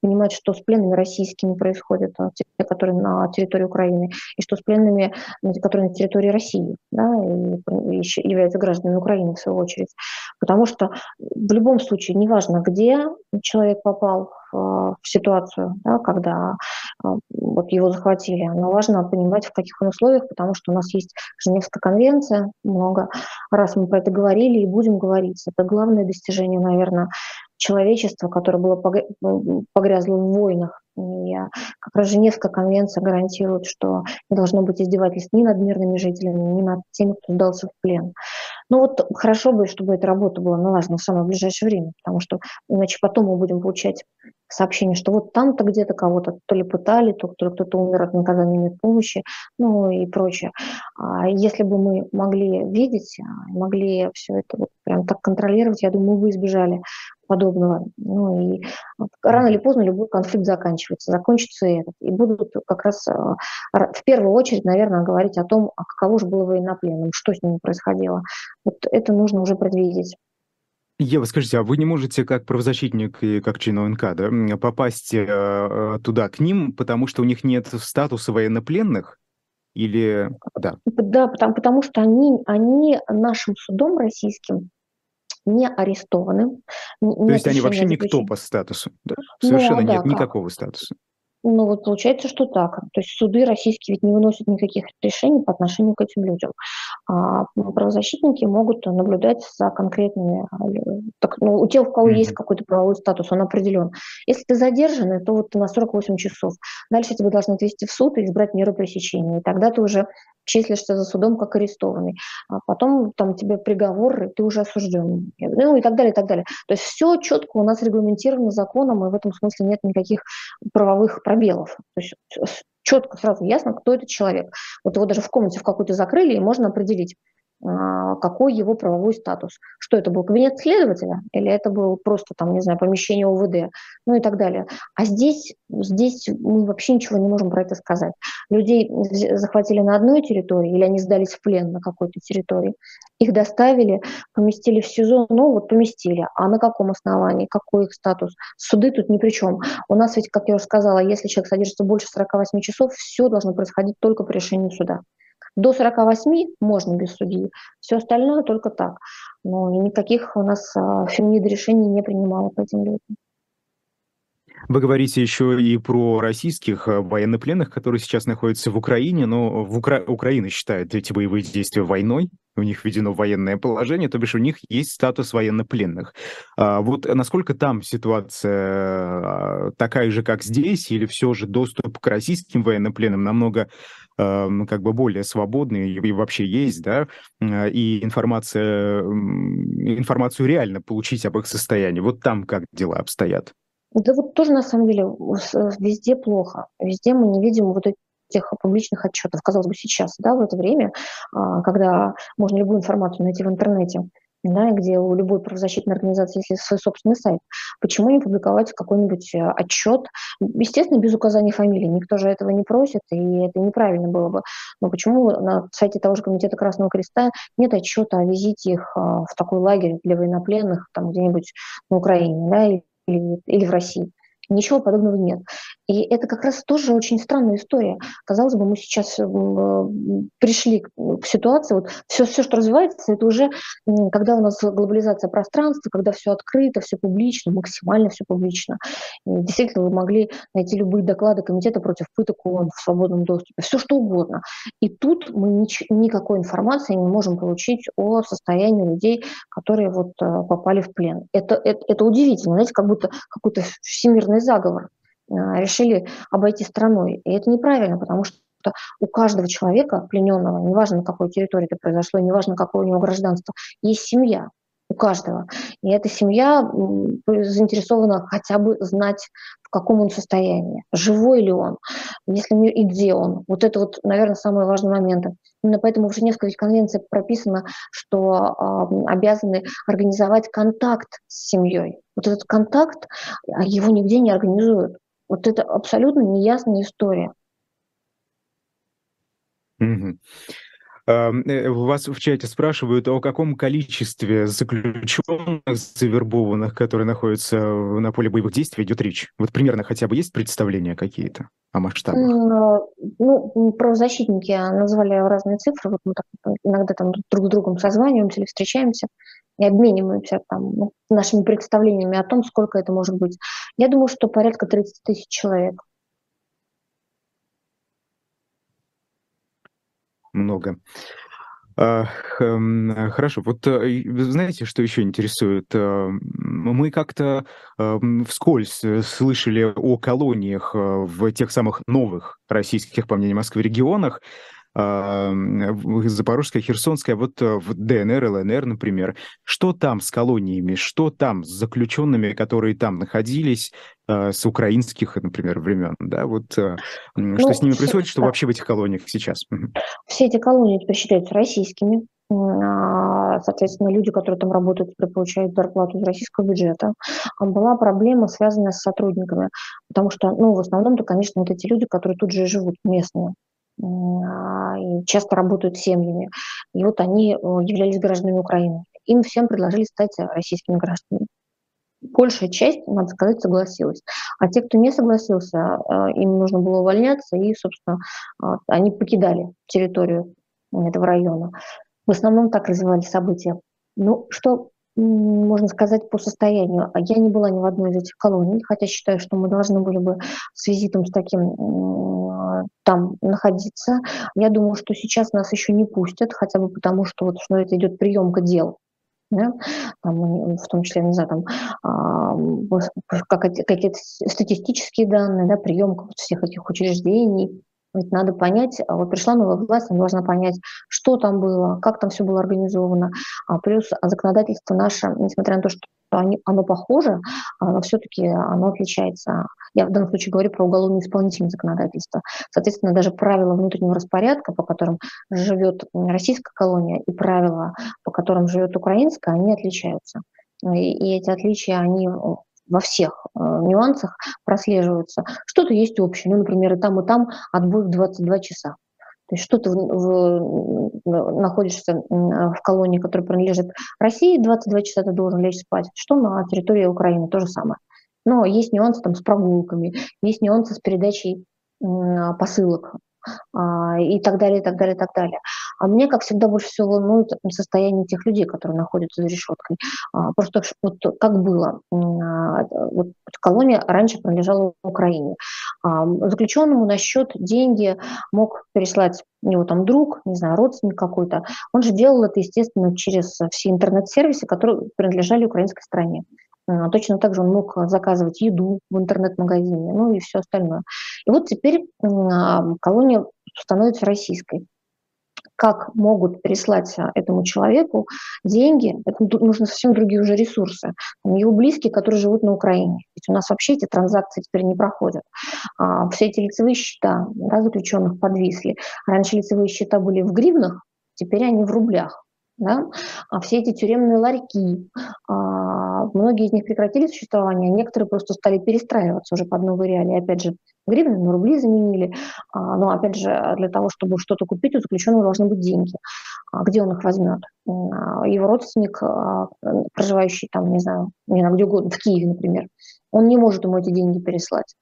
понимать, что с пленными российскими происходит, а, те, которые на территории Украины, и что с пленными, которые на территории России, да, и являются гражданами Украины в свою очередь. Потому что в любом случае, неважно, где человек попал в, в ситуацию, да, когда а, вот его захватили, но важно понимать, в каких он условиях, потому что у нас есть Женевская конвенция, много раз мы про это говорили и будем говорить. Это главное достижение, наверное, человечества, которое было погрязло в войнах. И как раз Женевская конвенция гарантирует, что не должно быть издевательств ни над мирными жителями, ни над теми, кто сдался в плен. Ну вот хорошо бы, чтобы эта работа была налажена в самое ближайшее время, потому что иначе потом мы будем получать сообщение, что вот там-то где-то кого-то то ли пытали, то, то ли кто-то умер от наказания медпомощи, ну и прочее. А если бы мы могли видеть, а, могли все это вот прям так контролировать, я думаю, мы бы избежали подобного. Ну и рано или поздно любой конфликт заканчивается, закончится и этот. И будут как раз а, в первую очередь, наверное, говорить о том, а каково же было военнопленным, что с ними происходило. Вот это нужно уже предвидеть. Ева, скажите, а вы не можете как правозащитник и как член ОНК да, попасть э, э, туда к ним, потому что у них нет статуса военнопленных? Или да? Да, потому, потому что они, они нашим судом российским не арестованы. То есть они вообще никто по статусу? Да? Ну Совершенно ну, да, нет как? никакого статуса. Ну вот получается, что так. То есть суды российские ведь не выносят никаких решений по отношению к этим людям. А правозащитники могут наблюдать за конкретными, а, так, ну, у тех, у кого mm-hmm. есть какой-то правовой статус, он определен. Если ты задержанный, то вот на 48 часов. Дальше тебя должны отвести в суд и избрать меру пресечения. И тогда ты уже числишься за судом как арестованный, а потом там тебе приговор, и ты уже осужден, ну и так далее, и так далее. То есть все четко у нас регламентировано законом, и в этом смысле нет никаких правовых пробелов. То есть четко, сразу ясно, кто этот человек. Вот его даже в комнате в какой-то закрыли, и можно определить, какой его правовой статус. Что это был кабинет следователя или это был просто там, не знаю, помещение УВД, ну и так далее. А здесь, здесь мы вообще ничего не можем про это сказать. Людей захватили на одной территории или они сдались в плен на какой-то территории, их доставили, поместили в СИЗО, ну вот поместили. А на каком основании, какой их статус? Суды тут ни при чем. У нас ведь, как я уже сказала, если человек содержится больше 48 часов, все должно происходить только по решению суда. До 48 можно без судьи, все остальное только так. Но никаких у нас а, Фемида решений не принимала по этим людям. Вы говорите еще и про российских э, военнопленных, которые сейчас находятся в Украине, но в Укра... Украина считает эти боевые действия войной, у них введено военное положение, то бишь у них есть статус военнопленных. А вот насколько там ситуация а, такая же, как здесь, или все же доступ к российским военнопленным намного Эм, как бы более свободные и вообще есть, да, э, и информация, информацию реально получить об их состоянии. Вот там как дела обстоят? Да вот тоже на самом деле везде плохо. Везде мы не видим вот этих публичных отчетов. Казалось бы, сейчас, да, в это время, а, когда можно любую информацию найти в интернете, да, где у любой правозащитной организации есть свой собственный сайт, почему не публиковать какой-нибудь э, отчет, естественно, без указания фамилии, никто же этого не просит, и это неправильно было бы, но почему на сайте того же Комитета Красного Креста нет отчета о визите их э, в такой лагерь для военнопленных, там где-нибудь на Украине, да, или в России. Ничего подобного нет. И это как раз тоже очень странная история. Казалось бы, мы сейчас э, пришли к ситуации, вот все, все, что развивается, это уже когда у нас глобализация пространства, когда все открыто, все публично, максимально все публично. И действительно, вы могли найти любые доклады Комитета против пыток ООН в свободном доступе, все что угодно. И тут мы нич- никакой информации не можем получить о состоянии людей, которые вот э, попали в плен. Это, это, это удивительно, знаете, как будто какой-то всемирный заговор, решили обойти страной. И это неправильно, потому что у каждого человека, плененного, неважно на какой территории это произошло, неважно какое у него гражданство, есть семья у каждого. И эта семья заинтересована хотя бы знать, в каком он состоянии, живой ли он, если и где он. Вот это вот, наверное, самые важные моменты. Именно поэтому в Женевской конвенции прописано, что э, обязаны организовать контакт с семьей. Вот этот контакт, а, его нигде не организуют. Вот это абсолютно неясная история. Mm-hmm. Э, вас в чате спрашивают, о каком количестве заключенных, завербованных, которые находятся на поле боевых действий, идет речь? Вот примерно хотя бы есть представления какие-то о масштабах? Ну, правозащитники назвали разные цифры. Вот мы так иногда там друг с другом созваниваемся или встречаемся и обмениваемся там, ну, нашими представлениями о том, сколько это может быть. Я думаю, что порядка 30 тысяч человек. Много. А, хм, хорошо, вот э, знаете, что еще интересует? Э, мы как-то э, вскользь слышали о колониях в тех самых новых российских, по мнению Москвы, регионах, Запорожская, Херсонская, вот э, в ДНР, ЛНР, например. Что там с колониями, что там с заключенными, которые там находились, э, с украинских, например, времен, да, вот э, ну, что с ними происходит, что да. вообще в этих колониях сейчас? Все эти колонии теперь считаются российскими, а, соответственно, люди, которые там работают, получают зарплату из российского бюджета. А была проблема, связанная с сотрудниками, потому что, ну, в основном-то, конечно, это те люди, которые тут же живут, местные. А, и часто работают семьями. И вот они э, являлись гражданами Украины. Им всем предложили стать российскими гражданами. Большая часть, надо сказать, согласилась. А те, кто не согласился, э, им нужно было увольняться, и, собственно, а, они покидали территорию этого района. В основном так развивались события. Ну, что можно сказать, по состоянию. А я не была ни в одной из этих колоний, хотя считаю, что мы должны были бы с визитом с таким там находиться. Я думаю, что сейчас нас еще не пустят, хотя бы потому, что вот что это идет приемка дел. Да? Там, в том числе, не знаю, там, а, какие-то статистические данные, да, приемка всех этих учреждений, ведь надо понять, а вот пришла новая власть, она должна понять, что там было, как там все было организовано. А плюс законодательство наше, несмотря на то, что оно похоже, но все-таки оно отличается. Я в данном случае говорю про уголовно-исполнительное законодательство. Соответственно, даже правила внутреннего распорядка, по которым живет российская колония, и правила, по которым живет украинская, они отличаются. И эти отличия, они во всех э, нюансах прослеживаются. Что-то есть общее, ну, например, и там, и там отбой в 22 часа. То есть что ты в, в, находишься в колонии, которая принадлежит России, 22 часа ты должен лечь спать, что на территории Украины то же самое. Но есть нюансы там с прогулками, есть нюансы с передачей посылок а, и так далее, и так далее, и так далее. А мне, как всегда, больше всего волнует состояние тех людей, которые находятся за решеткой. А, просто вот как было, а, вот колония раньше принадлежала Украине. Заключенному на счет деньги мог переслать него там друг, не знаю, родственник какой-то. Он же делал это, естественно, через все интернет-сервисы, которые принадлежали украинской стране. Точно так же он мог заказывать еду в интернет-магазине, ну и все остальное. И вот теперь колония становится российской как могут переслать а, этому человеку деньги, это нужны совсем другие уже ресурсы. Его близкие, которые живут на Украине. Ведь у нас вообще эти транзакции теперь не проходят. А, все эти лицевые счета да, заключенных подвисли. Раньше лицевые счета были в гривнах, теперь они в рублях. Да, а все эти тюремные ларьки, а, многие из них прекратили существование, а некоторые просто стали перестраиваться уже под новые реалии. Опять же, гривны на рубли заменили, а, но опять же, для того, чтобы что-то купить, у заключенного должны быть деньги. А где он их возьмет? А, его родственник, а, проживающий там, не знаю, не знаю, где угодно, в Киеве, например, он не может ему эти деньги переслать.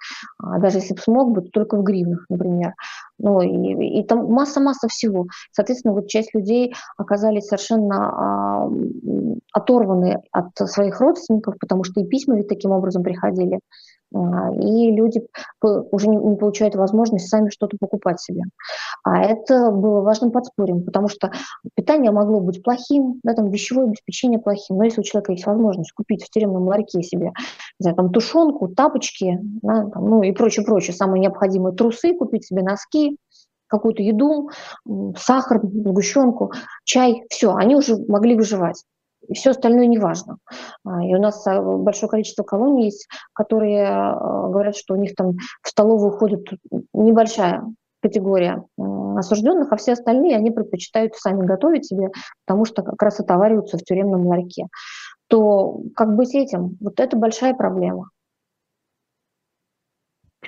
Даже если бы смог бы, то только в гривнах, например. Ну, и, и там масса-масса всего. Соответственно, вот часть людей оказались совершенно а, оторваны от своих родственников, потому что и письма ведь таким образом приходили. А, и люди уже не получают возможность сами что-то покупать себе. А это было важным подспорьем, потому что питание могло быть плохим, да, там вещевое обеспечение плохим, но если у человека есть возможность купить в тюремном ларьке себе знаю, там, тушенку, тапочки, да, там, ну и прочее, прочее, самые необходимые трусы, купить себе носки, какую-то еду, сахар, сгущенку, чай, все, они уже могли выживать и все остальное не важно. А, и у нас а, большое количество колоний есть, которые а, говорят, что у них там в столовую ходит небольшая категория осужденных, а все остальные, они предпочитают сами готовить себе, потому что как раз отовариваются в тюремном ларьке. То как быть этим? Вот это большая проблема.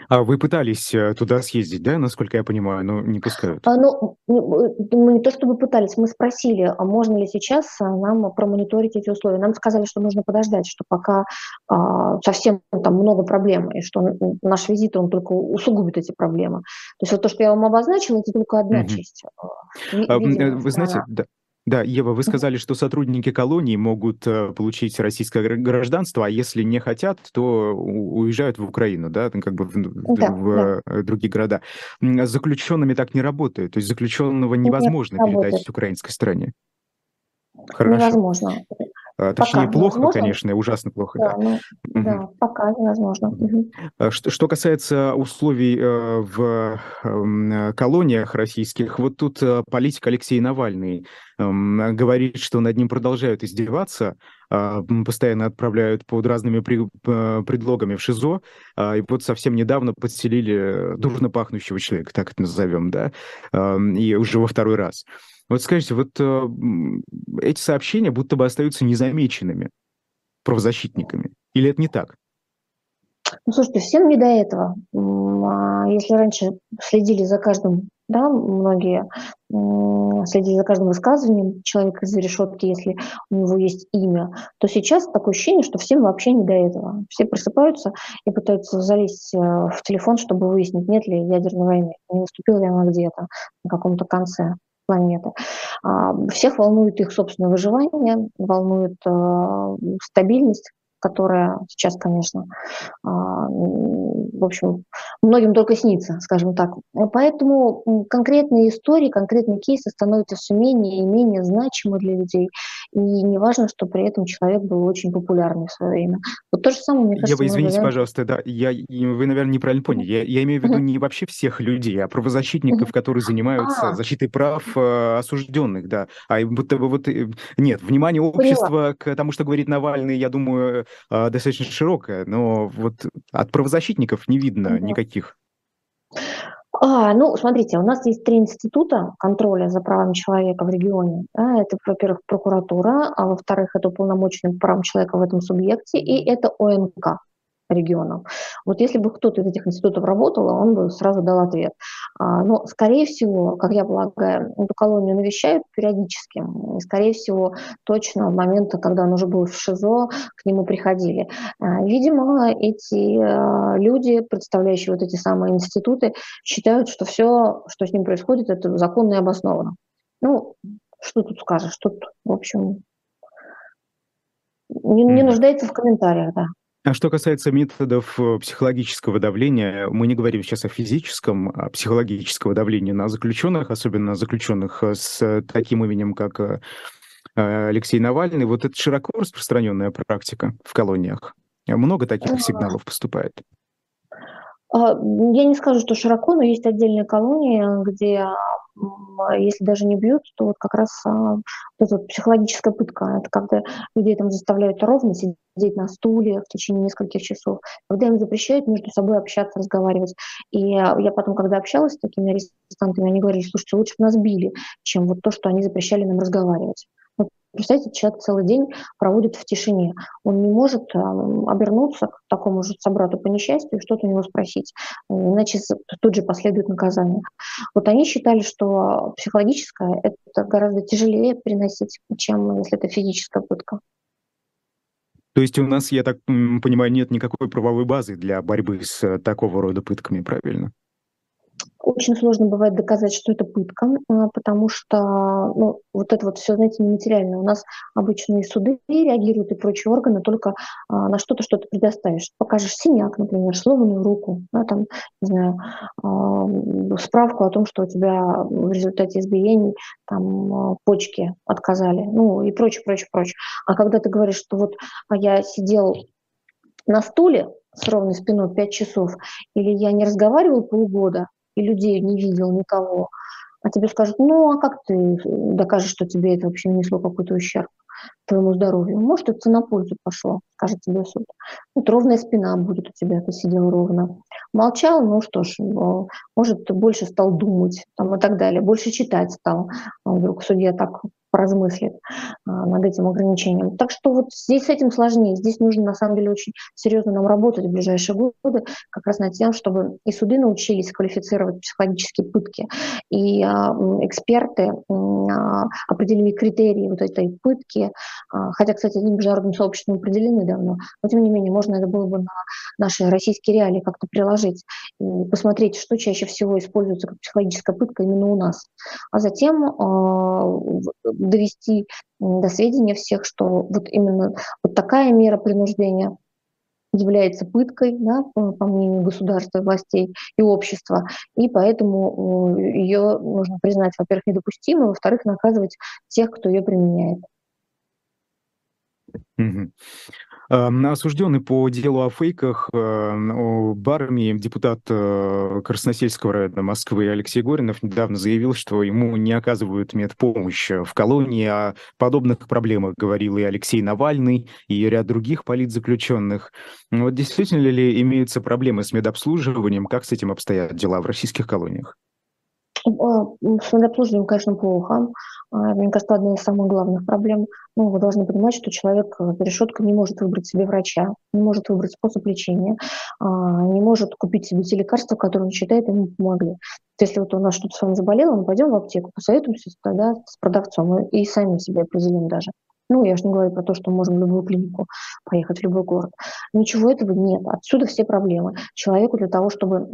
А вы пытались э, туда съездить, да, насколько я понимаю, но не пускают? А, ну, мы не то чтобы пытались, мы спросили, а можно ли сейчас э, нам промониторить эти условия. Нам сказали, что нужно подождать, что пока а, совсем там много проблем, и что наш визит, он только усугубит эти проблемы. То есть вот то, что я вам обозначила, это только одна угу. часть. Э, а, вы знаете, да, да, Ева, вы сказали, что сотрудники колонии могут э, получить российское гражданство, а если не хотят, то уезжают в Украину, да, как бы в, да, в да. Э, другие города. С заключенными так не работает, то есть заключенного невозможно Нет, передать работает. украинской стране. Хорошо. Невозможно. А, точнее, пока плохо, невозможно. конечно, ужасно плохо. Да, да. Ну, угу. да пока невозможно. Угу. Что, что касается условий э, в эм, колониях российских, вот тут э, политик Алексей Навальный эм, говорит, что над ним продолжают издеваться, а, постоянно отправляют под разными предлогами в ШИЗО, и вот совсем недавно подселили дурно пахнущего человека, так это назовем, да, и уже во второй раз. Вот скажите, вот э, эти сообщения будто бы остаются незамеченными правозащитниками. Или это не так? Ну, слушайте, всем не до этого. А если раньше следили за каждым, да, многие следили за каждым высказыванием человека из-за решетки, если у него есть имя, то сейчас такое ощущение, что всем вообще не до этого. Все просыпаются и пытаются залезть э, в телефон, чтобы выяснить, нет ли ядерной войны, не наступила ли она где-то на каком-то конце планеты. А, всех волнует их собственное выживание, волнует э, стабильность которая сейчас, конечно, а, в общем, многим только снится, скажем так. Поэтому конкретные истории, конкретные кейсы становятся все менее и менее значимы для людей. И не важно, что при этом человек был очень популярный в свое время. Вот то же самое, мне кажется... Ева, извините, говорим... пожалуйста, да, я, вы, наверное, неправильно поняли. Я, я имею в виду не вообще всех людей, а правозащитников, которые занимаются а. защитой прав э, осужденных, да. А будто бы вот... Э, нет, внимание общества к тому, что говорит Навальный, я думаю, э, достаточно широкое, но вот от правозащитников не видно никаких. А, ну, смотрите, у нас есть три института контроля за правами человека в регионе. Да, это, во-первых, прокуратура, а во-вторых, это уполномоченный по правам человека в этом субъекте, и это ОНК регионов. Вот если бы кто-то из этих институтов работал, он бы сразу дал ответ. А, но, скорее всего, как я полагаю, эту колонию навещают периодически. И, скорее всего, точно в момент, когда он уже был в ШИЗО, к нему приходили. А, видимо, эти а, люди, представляющие вот эти самые институты, считают, что все, что с ним происходит, это законно и обосновано. Ну, что тут скажешь? Тут, в общем, не, не нуждается в комментариях, да. А что касается методов э, психологического давления, мы не говорим сейчас о физическом, а психологического давления на заключенных, особенно заключенных э, с таким именем, как э, Алексей Навальный. Вот это широко распространенная практика в колониях. Много таких сигналов поступает. А, я не скажу, что широко, но есть отдельные колонии, где если даже не бьют, то вот как раз а, вот эта вот психологическая пытка, это когда людей там заставляют ровно сидеть на стуле в течение нескольких часов, когда им запрещают между собой общаться, разговаривать. И я потом, когда общалась с такими арестантами, они говорили, слушайте, лучше бы нас били, чем вот то, что они запрещали нам разговаривать. Представьте, человек целый день проводит в тишине. Он не может обернуться к такому же собрату по несчастью и что-то у него спросить, иначе тут же последует наказание. Вот они считали, что психологическое – это гораздо тяжелее приносить, чем если это физическая пытка. То есть у нас, я так понимаю, нет никакой правовой базы для борьбы с э, такого рода пытками, правильно? Очень сложно бывает доказать, что это пытка, а, потому что ну, вот это вот все, знаете, нематериально. У нас обычные суды реагируют и прочие органы только а, на что-то, что ты предоставишь. Покажешь синяк, например, сломанную руку, да, там, не знаю, а, справку о том, что у тебя в результате избиений там почки отказали, ну и прочее, прочее, прочее. А когда ты говоришь, что вот я сидел на стуле с ровной спиной 5 часов, или я не разговаривал полгода, и людей не видел никого, а тебе скажут, ну а как ты докажешь, что тебе это вообще нанесло какой-то ущерб твоему здоровью? Может, это на пользу пошло, скажет тебе суд. Вот ровная спина будет у тебя, ты сидел ровно. Молчал, ну что ж, ну, может, ты больше стал думать там, и так далее, больше читать стал. А вдруг судья так поразмыслит а, над этим ограничением. Так что вот здесь с этим сложнее. Здесь нужно на самом деле очень серьезно нам работать в ближайшие годы как раз над тем, чтобы и суды научились квалифицировать психологические пытки, и а, эксперты а, определили критерии вот этой пытки, хотя, кстати, они международным сообществом определены давно, но тем не менее можно это было бы на наши российские реалии как-то приложить и посмотреть, что чаще всего используется как психологическая пытка именно у нас. А затем довести до сведения всех, что вот именно вот такая мера принуждения является пыткой, да, по, мнению государства, властей и общества, и поэтому ее нужно признать, во-первых, недопустимой, во-вторых, наказывать тех, кто ее применяет. Угу. Осужденный по делу о фейках об армии депутат э, Красносельского района Москвы Алексей Горинов недавно заявил, что ему не оказывают медпомощь в колонии. О подобных проблемах говорил и Алексей Навальный, и ряд других политзаключенных. Вот действительно ли имеются проблемы с медобслуживанием? Как с этим обстоят дела в российских колониях? А, с медобслуживанием, конечно, плохо. А, мне кажется, одна из самых главных проблем. Ну, вы должны понимать, что человек за э, решеткой не может выбрать себе врача, не может выбрать способ лечения, а, не может купить себе те лекарства, которые он считает ему помогли. Если вот у нас что-то с вами заболело, мы пойдем в аптеку, посоветуемся тогда с продавцом и сами себе определим даже. Ну, я же не говорю про то, что можем в любую клинику поехать, в любой город. Ничего этого нет. Отсюда все проблемы. Человеку для того, чтобы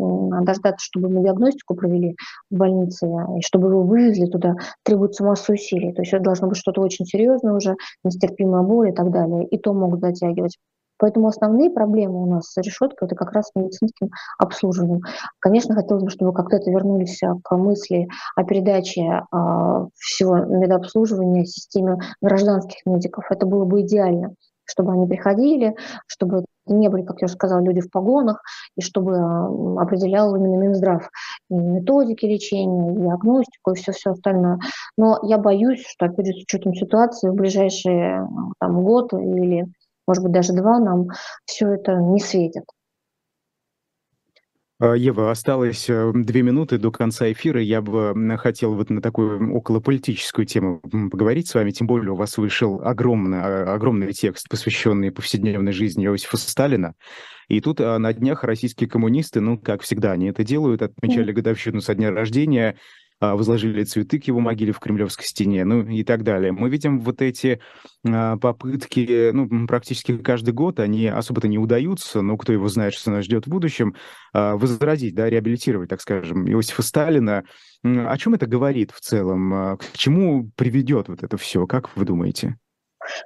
дождаться, чтобы ему диагностику провели в больнице, и чтобы его вывезли туда, требуется масса усилий. То есть это должно быть что-то очень серьезное уже, нестерпимая боль и так далее. И то могут затягивать. Поэтому основные проблемы у нас с решеткой – это как раз с медицинским обслуживанием. Конечно, хотелось бы, чтобы как-то это вернулись а, к мысли о передаче э, всего медобслуживания системе гражданских медиков. Это было бы идеально, чтобы они приходили, чтобы не были, как я уже сказала, люди в погонах, и чтобы э, определял именно Минздрав и методики лечения, и диагностику, и все-все остальное. Но я боюсь, что, опять же, с учетом ситуации в ближайшие там, год или может быть, даже два, нам все это не светит. А, Ева, осталось э, две минуты до конца эфира. Я бы хотел вот на такую околополитическую тему поговорить с вами. Тем более у вас вышел огромный, а, огромный текст, посвященный повседневной жизни Иосифа Сталина. И тут а, на днях российские коммунисты, ну, как всегда, они это делают, отмечали годовщину со дня рождения возложили цветы к его могиле в Кремлевской стене, ну и так далее. Мы видим вот эти а, попытки, ну, практически каждый год, они особо-то не удаются, но кто его знает, что нас ждет в будущем, а, возродить, да, реабилитировать, так скажем, Иосифа Сталина. О чем это говорит в целом? К чему приведет вот это все, как вы думаете?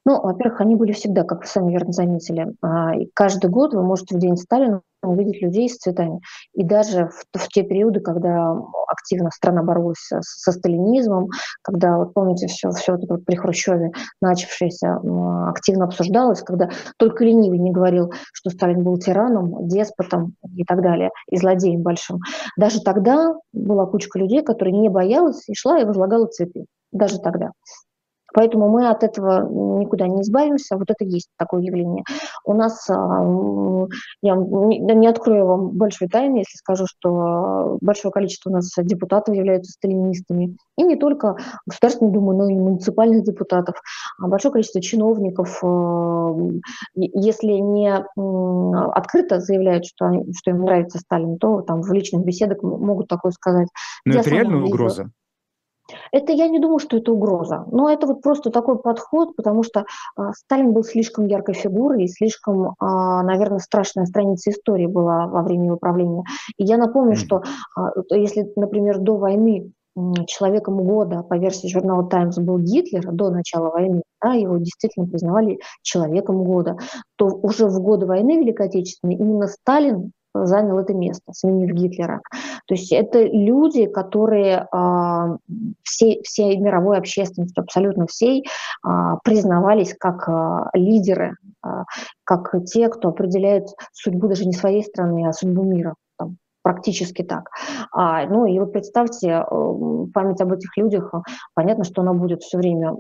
Ну, во-первых, они были всегда, как вы сами верно заметили. И каждый год вы можете в День Сталина увидеть людей с цветами. И даже в, в те периоды, когда активно страна боролась со, сталинизмом, когда, вот помните, все, все это при Хрущеве начавшееся активно обсуждалось, когда только ленивый не говорил, что Сталин был тираном, деспотом и так далее, и злодеем большим. Даже тогда была кучка людей, которые не боялась и шла и возлагала цветы. Даже тогда. Поэтому мы от этого никуда не избавимся. Вот это есть такое явление. У нас, а, я не открою вам большой тайны, если скажу, что большое количество у нас депутатов являются сталинистами. И не только Государственной Думы, но и муниципальных депутатов. А большое количество чиновников, а, если не открыто заявляют, что, они, что им нравится Сталин, то там в личных беседах могут такое сказать. Но я это реальная угроза. Это я не думаю, что это угроза, но это вот просто такой подход, потому что э, Сталин был слишком яркой фигурой и слишком, э, наверное, страшная страница истории была во время его правления. И я напомню, mm-hmm. что э, если, например, до войны человеком года по версии журнала Times был Гитлер до начала войны, да, его действительно признавали человеком года, то уже в годы войны Великой Отечественной именно Сталин занял это место, сменив Гитлера. То есть это люди, которые э, всей, всей мировой общественностью, абсолютно всей, э, признавались как э, лидеры, как те, кто определяет судьбу даже не своей страны, а судьбу мира практически так. А, ну и вот представьте, э, память об этих людях, понятно, что она будет все время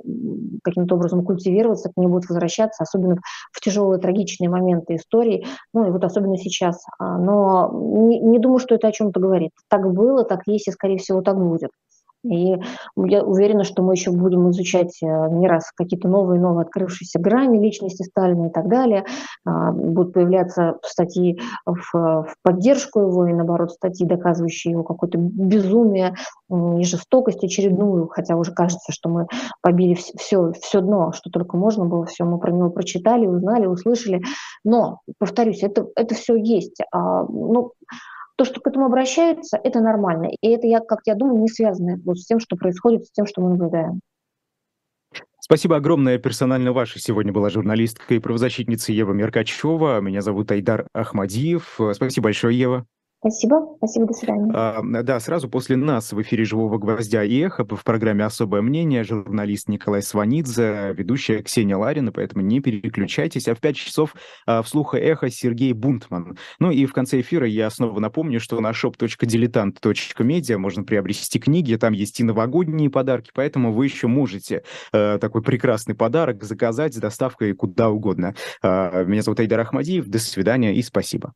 каким-то образом культивироваться, к ней будет возвращаться, особенно в тяжелые трагичные моменты истории, ну и вот особенно сейчас. А, но не, не думаю, что это о чем-то говорит. Так было, так есть и, скорее всего, так будет. И я уверена, что мы еще будем изучать э, не раз какие-то новые новые открывшиеся грани личности Сталина и так далее. А, будут появляться статьи в, в поддержку его и, наоборот, статьи, доказывающие его какое-то безумие и жестокость очередную, хотя уже кажется, что мы побили все, все дно, что только можно было, все мы про него прочитали, узнали, услышали. Но, повторюсь, это, это все есть. А, ну, то, что к этому обращаются, это нормально. И это, я, как я думаю, не связано вот с тем, что происходит, с тем, что мы наблюдаем. Спасибо огромное. Персонально вашей сегодня была журналистка и правозащитница Ева Меркачева. Меня зовут Айдар Ахмадиев. Спасибо большое, Ева. Спасибо, спасибо, до свидания. А, да, сразу после нас в эфире «Живого гвоздя» и «Эхо» в программе «Особое мнение» журналист Николай Сванидзе, ведущая Ксения Ларина, поэтому не переключайтесь. А в 5 часов а, вслух «Эхо» Сергей Бунтман. Ну и в конце эфира я снова напомню, что на shop.diletant.media можно приобрести книги, там есть и новогодние подарки, поэтому вы еще можете а, такой прекрасный подарок заказать с доставкой куда угодно. А, меня зовут Айдар Ахмадиев, до свидания и спасибо.